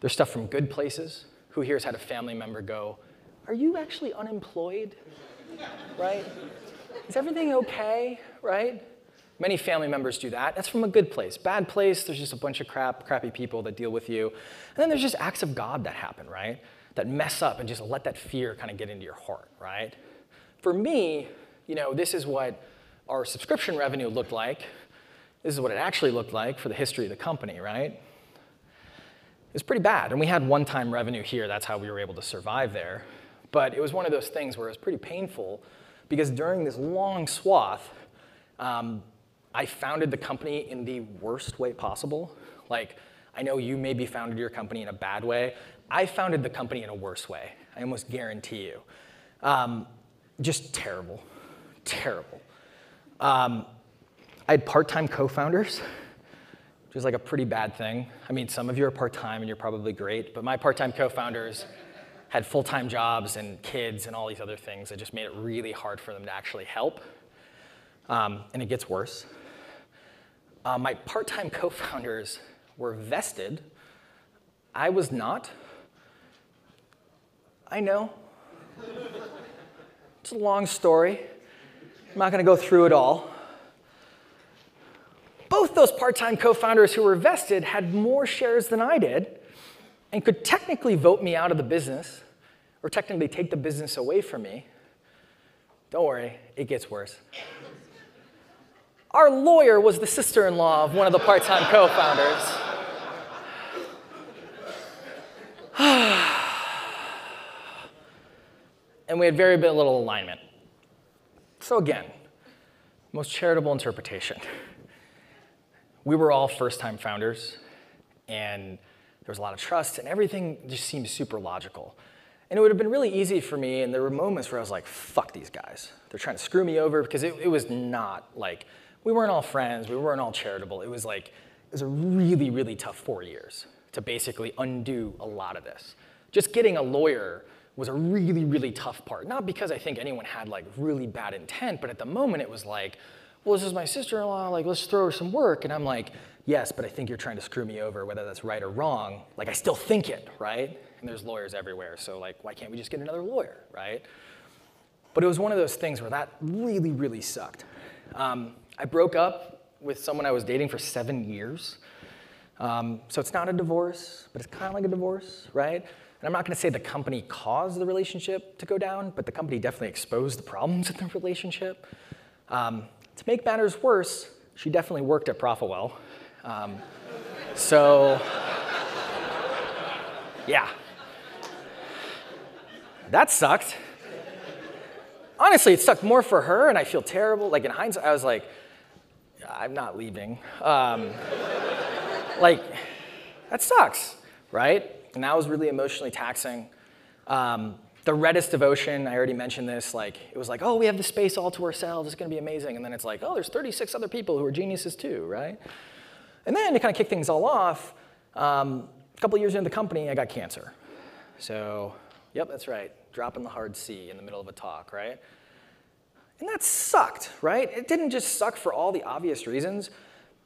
There's stuff from good places. Who here has had a family member go, Are you actually unemployed? Right? Is everything okay? Right? Many family members do that. That's from a good place. Bad place, there's just a bunch of crap, crappy people that deal with you. And then there's just acts of God that happen, right? that mess up and just let that fear kind of get into your heart, right? For me, you know, this is what our subscription revenue looked like. This is what it actually looked like for the history of the company, right? It's pretty bad. And we had one time revenue here. That's how we were able to survive there. But it was one of those things where it was pretty painful because during this long swath, um, I founded the company in the worst way possible. Like, I know you maybe founded your company in a bad way. I founded the company in a worse way. I almost guarantee you. Um, just terrible, terrible. Um, I had part-time co-founders, which is like a pretty bad thing. I mean, some of you are part-time and you're probably great, but my part-time co-founders had full-time jobs and kids and all these other things that just made it really hard for them to actually help. Um, and it gets worse. Uh, my part-time co-founders were vested. I was not. I know. It's a long story. I'm not going to go through it all. Both those part time co founders who were vested had more shares than I did and could technically vote me out of the business or technically take the business away from me. Don't worry, it gets worse. Our lawyer was the sister in law of one of the part time co founders. and we had very little alignment. So again, most charitable interpretation. We were all first-time founders, and there was a lot of trust, and everything just seemed super logical. And it would have been really easy for me, and there were moments where I was like, fuck these guys. They're trying to screw me over, because it, it was not like, we weren't all friends, we weren't all charitable. It was like, it was a really, really tough four years to basically undo a lot of this. Just getting a lawyer was a really, really tough part. Not because I think anyone had like really bad intent, but at the moment it was like, well, this is my sister-in-law, like let's throw her some work. And I'm like, yes, but I think you're trying to screw me over, whether that's right or wrong. Like I still think it, right? And there's lawyers everywhere, so like why can't we just get another lawyer, right? But it was one of those things where that really, really sucked. Um, I broke up with someone I was dating for seven years. Um, so it's not a divorce, but it's kind of like a divorce, right? And I'm not going to say the company caused the relationship to go down, but the company definitely exposed the problems in the relationship. Um, to make matters worse, she definitely worked at Profitwell. Um, so, yeah. That sucked. Honestly, it sucked more for her, and I feel terrible. Like in hindsight, I was like, I'm not leaving. Um, like, that sucks, right? And that was really emotionally taxing. Um, the Redis devotion, I already mentioned this, like, it was like, oh, we have the space all to ourselves, it's gonna be amazing. And then it's like, oh, there's 36 other people who are geniuses too, right? And then to kind of kick things all off, um, a couple years into the company, I got cancer. So, yep, that's right, dropping the hard C in the middle of a talk, right? And that sucked, right? It didn't just suck for all the obvious reasons,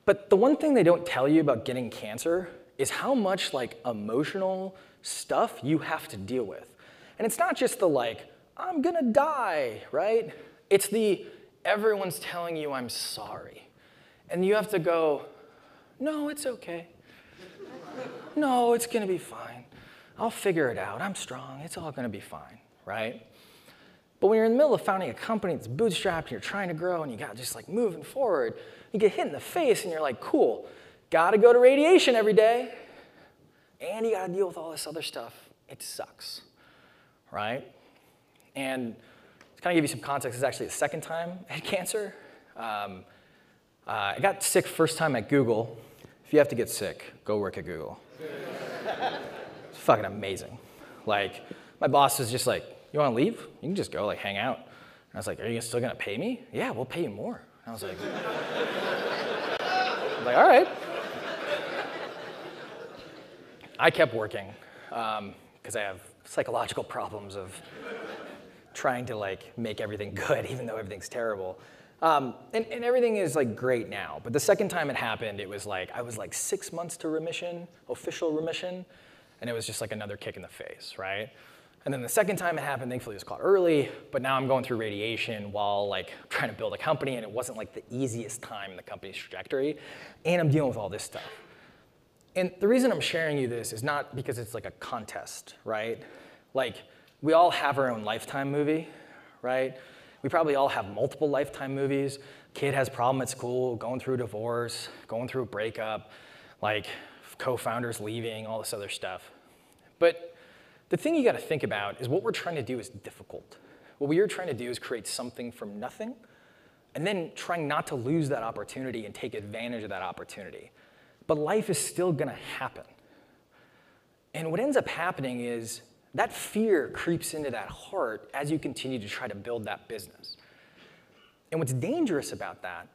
but the one thing they don't tell you about getting cancer is how much like emotional stuff you have to deal with. And it's not just the like, I'm gonna die, right? It's the everyone's telling you I'm sorry. And you have to go, no, it's okay. No, it's gonna be fine. I'll figure it out. I'm strong. It's all gonna be fine, right? But when you're in the middle of founding a company that's bootstrapped and you're trying to grow and you got just like moving forward, you get hit in the face and you're like, cool, gotta go to radiation every day. And you gotta deal with all this other stuff. It sucks, right? And to kind of give you some context, this is actually the second time I had cancer. Um, uh, I got sick first time at Google. If you have to get sick, go work at Google. it's fucking amazing. Like, my boss was just like, you wanna leave? You can just go, like, hang out. And I was like, are you still gonna pay me? Yeah, we'll pay you more. And I was like, I was like, all right. I kept working because um, I have psychological problems of trying to like make everything good, even though everything's terrible. Um, and, and, everything is like great now. But the second time it happened, it was like I was like six months to remission, official remission, and it was just like another kick in the face, right? And then the second time it happened, thankfully it was caught early, but now I'm going through radiation while like trying to build a company, and it wasn't like the easiest time in the company's trajectory, and I'm dealing with all this stuff. And the reason I'm sharing you this is not because it's like a contest, right? Like, we all have our own lifetime movie, right? We probably all have multiple lifetime movies. Kid has problem at school, going through divorce, going through a breakup, like co-founders leaving, all this other stuff. But the thing you gotta think about is what we're trying to do is difficult. What we are trying to do is create something from nothing, and then trying not to lose that opportunity and take advantage of that opportunity. But life is still gonna happen. And what ends up happening is that fear creeps into that heart as you continue to try to build that business. And what's dangerous about that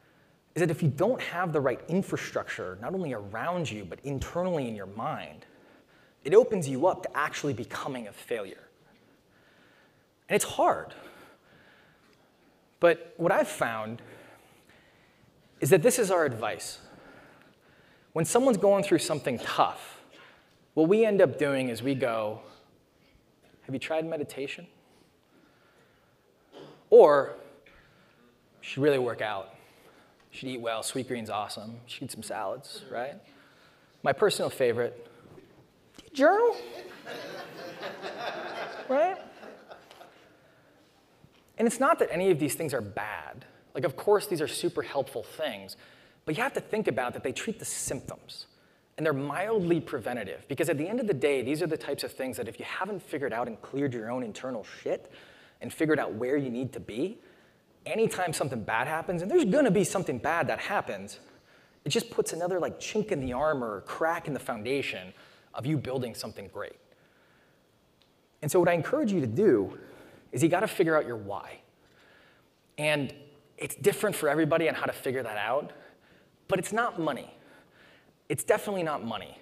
is that if you don't have the right infrastructure, not only around you, but internally in your mind, it opens you up to actually becoming a failure. And it's hard. But what I've found is that this is our advice. When someone's going through something tough, what we end up doing is we go, Have you tried meditation? Or, should really work out. Should eat well. Sweetgreen's awesome. Should eat some salads, right? My personal favorite, journal? right? And it's not that any of these things are bad. Like, of course, these are super helpful things, but you have to think about that they treat the symptoms. And they're mildly preventative, because at the end of the day, these are the types of things that if you haven't figured out and cleared your own internal shit and figured out where you need to be, anytime something bad happens, and there's gonna be something bad that happens, it just puts another like chink in the armor, crack in the foundation of you building something great. And so, what I encourage you to do is you got to figure out your why. And it's different for everybody on how to figure that out, but it's not money. It's definitely not money,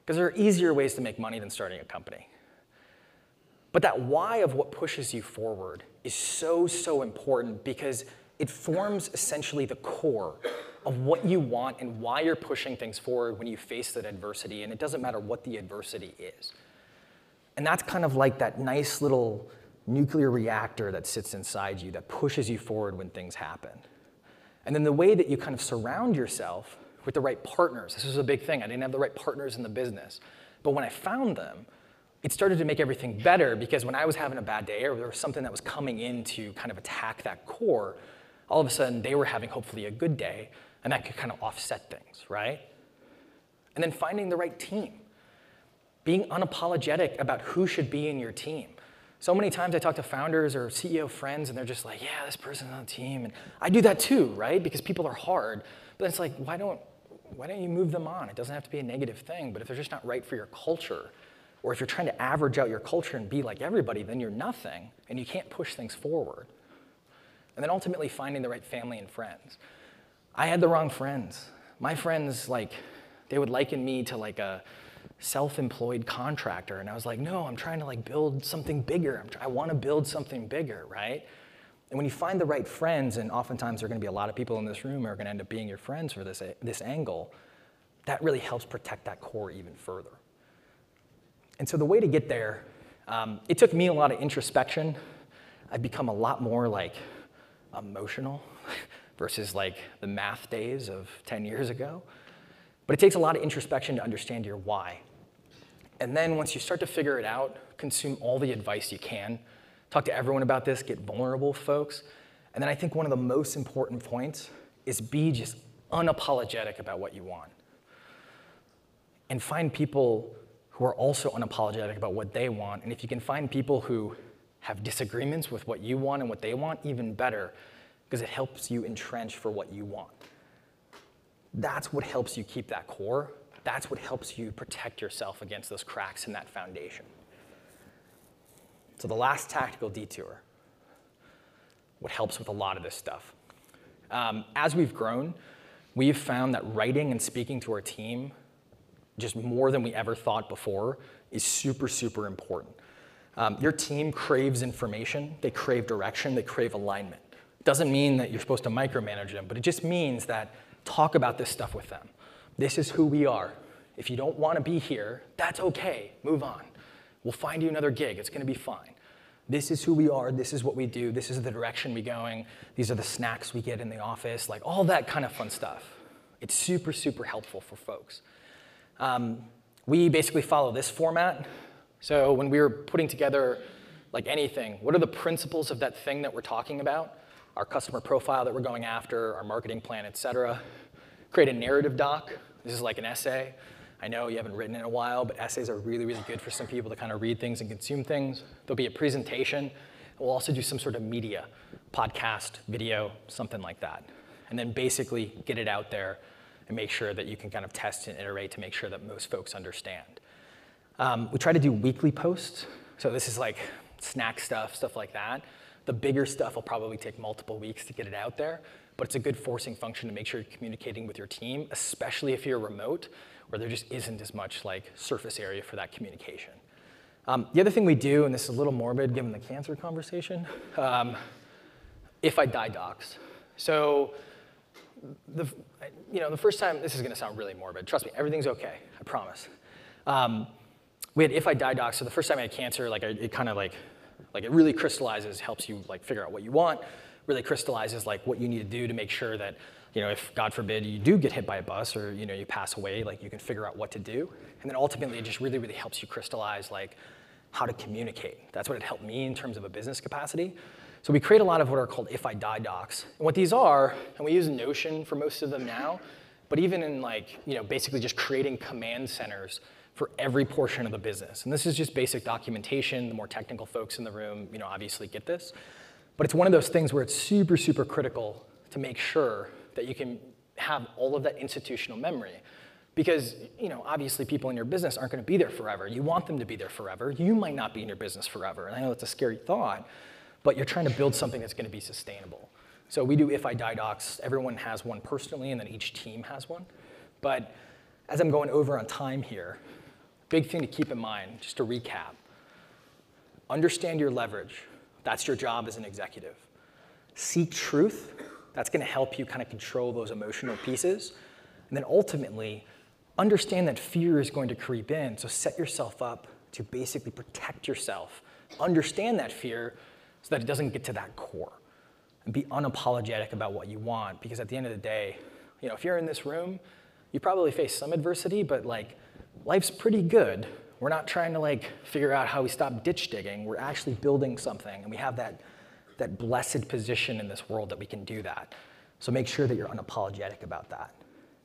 because there are easier ways to make money than starting a company. But that why of what pushes you forward is so, so important because it forms essentially the core of what you want and why you're pushing things forward when you face that adversity, and it doesn't matter what the adversity is. And that's kind of like that nice little nuclear reactor that sits inside you that pushes you forward when things happen. And then the way that you kind of surround yourself with the right partners. This was a big thing. I didn't have the right partners in the business. But when I found them, it started to make everything better because when I was having a bad day or there was something that was coming in to kind of attack that core, all of a sudden they were having hopefully a good day and that could kind of offset things, right? And then finding the right team, being unapologetic about who should be in your team. So many times I talk to founders or CEO friends and they're just like, yeah, this person's on the team. And I do that too, right? Because people are hard. But it's like, why don't, why don't you move them on? It doesn't have to be a negative thing, but if they're just not right for your culture, or if you're trying to average out your culture and be like everybody, then you're nothing and you can't push things forward. And then ultimately finding the right family and friends. I had the wrong friends. My friends, like, they would liken me to like a self-employed contractor. And I was like, no, I'm trying to like build something bigger. I want to build something bigger, right? And when you find the right friends, and oftentimes there are going to be a lot of people in this room who are going to end up being your friends for this, this angle, that really helps protect that core even further. And so the way to get there, um, it took me a lot of introspection. I've become a lot more like emotional versus like the math days of 10 years ago. But it takes a lot of introspection to understand your why. And then once you start to figure it out, consume all the advice you can. Talk to everyone about this, get vulnerable, folks. And then I think one of the most important points is be just unapologetic about what you want. And find people who are also unapologetic about what they want. And if you can find people who have disagreements with what you want and what they want, even better, because it helps you entrench for what you want. That's what helps you keep that core. That's what helps you protect yourself against those cracks in that foundation. So, the last tactical detour, what helps with a lot of this stuff. Um, as we've grown, we've found that writing and speaking to our team just more than we ever thought before, is super, super important. Um, your team craves information, they crave direction, they crave alignment. Doesn't mean that you're supposed to micromanage them, but it just means that talk about this stuff with them. This is who we are. If you don't want to be here, that's okay. Move on. We'll find you another gig. It's going to be fine. This is who we are. This is what we do. This is the direction we're going. These are the snacks we get in the office. Like all that kind of fun stuff. It's super, super helpful for folks. Um, we basically follow this format. So when we were putting together like anything, what are the principles of that thing that we're talking about? Our customer profile that we're going after, our marketing plan, et cetera. Create a narrative doc. This is like an essay. I know you haven't written in a while, but essays are really, really good for some people to kind of read things and consume things. There'll be a presentation. We'll also do some sort of media, podcast, video, something like that. And then basically get it out there and make sure that you can kind of test and iterate to make sure that most folks understand. Um, we try to do weekly posts. So this is like snack stuff, stuff like that. The bigger stuff will probably take multiple weeks to get it out there, but it's a good forcing function to make sure you're communicating with your team, especially if you're remote, where there just isn't as much like surface area for that communication. Um, the other thing we do, and this is a little morbid given the cancer conversation, um, if I die docs. So the, you know, the first time, this is gonna sound really morbid. Trust me, everything's okay, I promise. Um, we had If I Die docs, so the first time I had cancer, like it kind of like, like it really crystallizes, helps you like figure out what you want, really crystallizes like what you need to do to make sure that, you know, if God forbid you do get hit by a bus or, you know, you pass away, like you can figure out what to do. And then ultimately it just really, really helps you crystallize like how to communicate. That's what it helped me in terms of a business capacity. So we create a lot of what are called if I die docs. And what these are, and we use Notion for most of them now, but even in like, you know, basically just creating command centers for every portion of the business. And this is just basic documentation. The more technical folks in the room, you know, obviously get this. But it's one of those things where it's super, super critical to make sure that you can have all of that institutional memory. Because, you know, obviously people in your business aren't to be there forever. You want them to be there forever. You might not be in your business forever. And I know it's a scary thought, but you're trying to build something that's to be sustainable. So we do if I die docs. Everyone has one personally, and then each team has one. But as I'm going over on time here, big thing to keep in mind, just to recap understand your leverage. That's your job as an executive. Seek truth. That's going to help you kind of control those emotional pieces. And then ultimately, understand that fear is going to creep in. So set yourself up to basically protect yourself. Understand that fear so that it doesn't get to that core. And be unapologetic about what you want because at the end of the day, you know, if you're in this room, You probably face some adversity, but like life's pretty good. We're not trying to like figure out how we stop ditch digging. We're actually building something, and we have that, that blessed position in this world that we can do that. So make sure that you're unapologetic about that.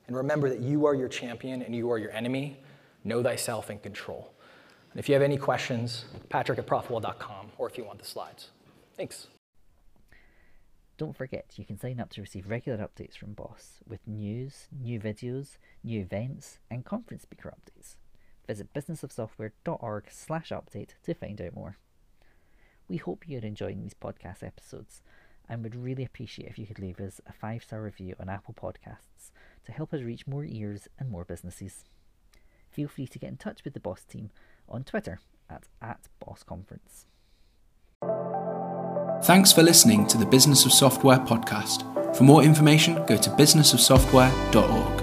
And remember that you are your champion and you are your enemy. Know thyself and control. And if you have any questions, patrick at profitwell.com, or if you want the slides. Thanks. Don't forget, you can sign up to receive regular updates from Boss with news, new videos, new events, and conference speaker updates. Visit businessofsoftware.org slash update to find out more. We hope you're enjoying these podcast episodes and would really appreciate if you could leave us a five star review on Apple Podcasts to help us reach more ears and more businesses. Feel free to get in touch with the Boss team on Twitter at, at BossConference. Thanks for listening to the Business of Software podcast. For more information, go to businessofsoftware.org.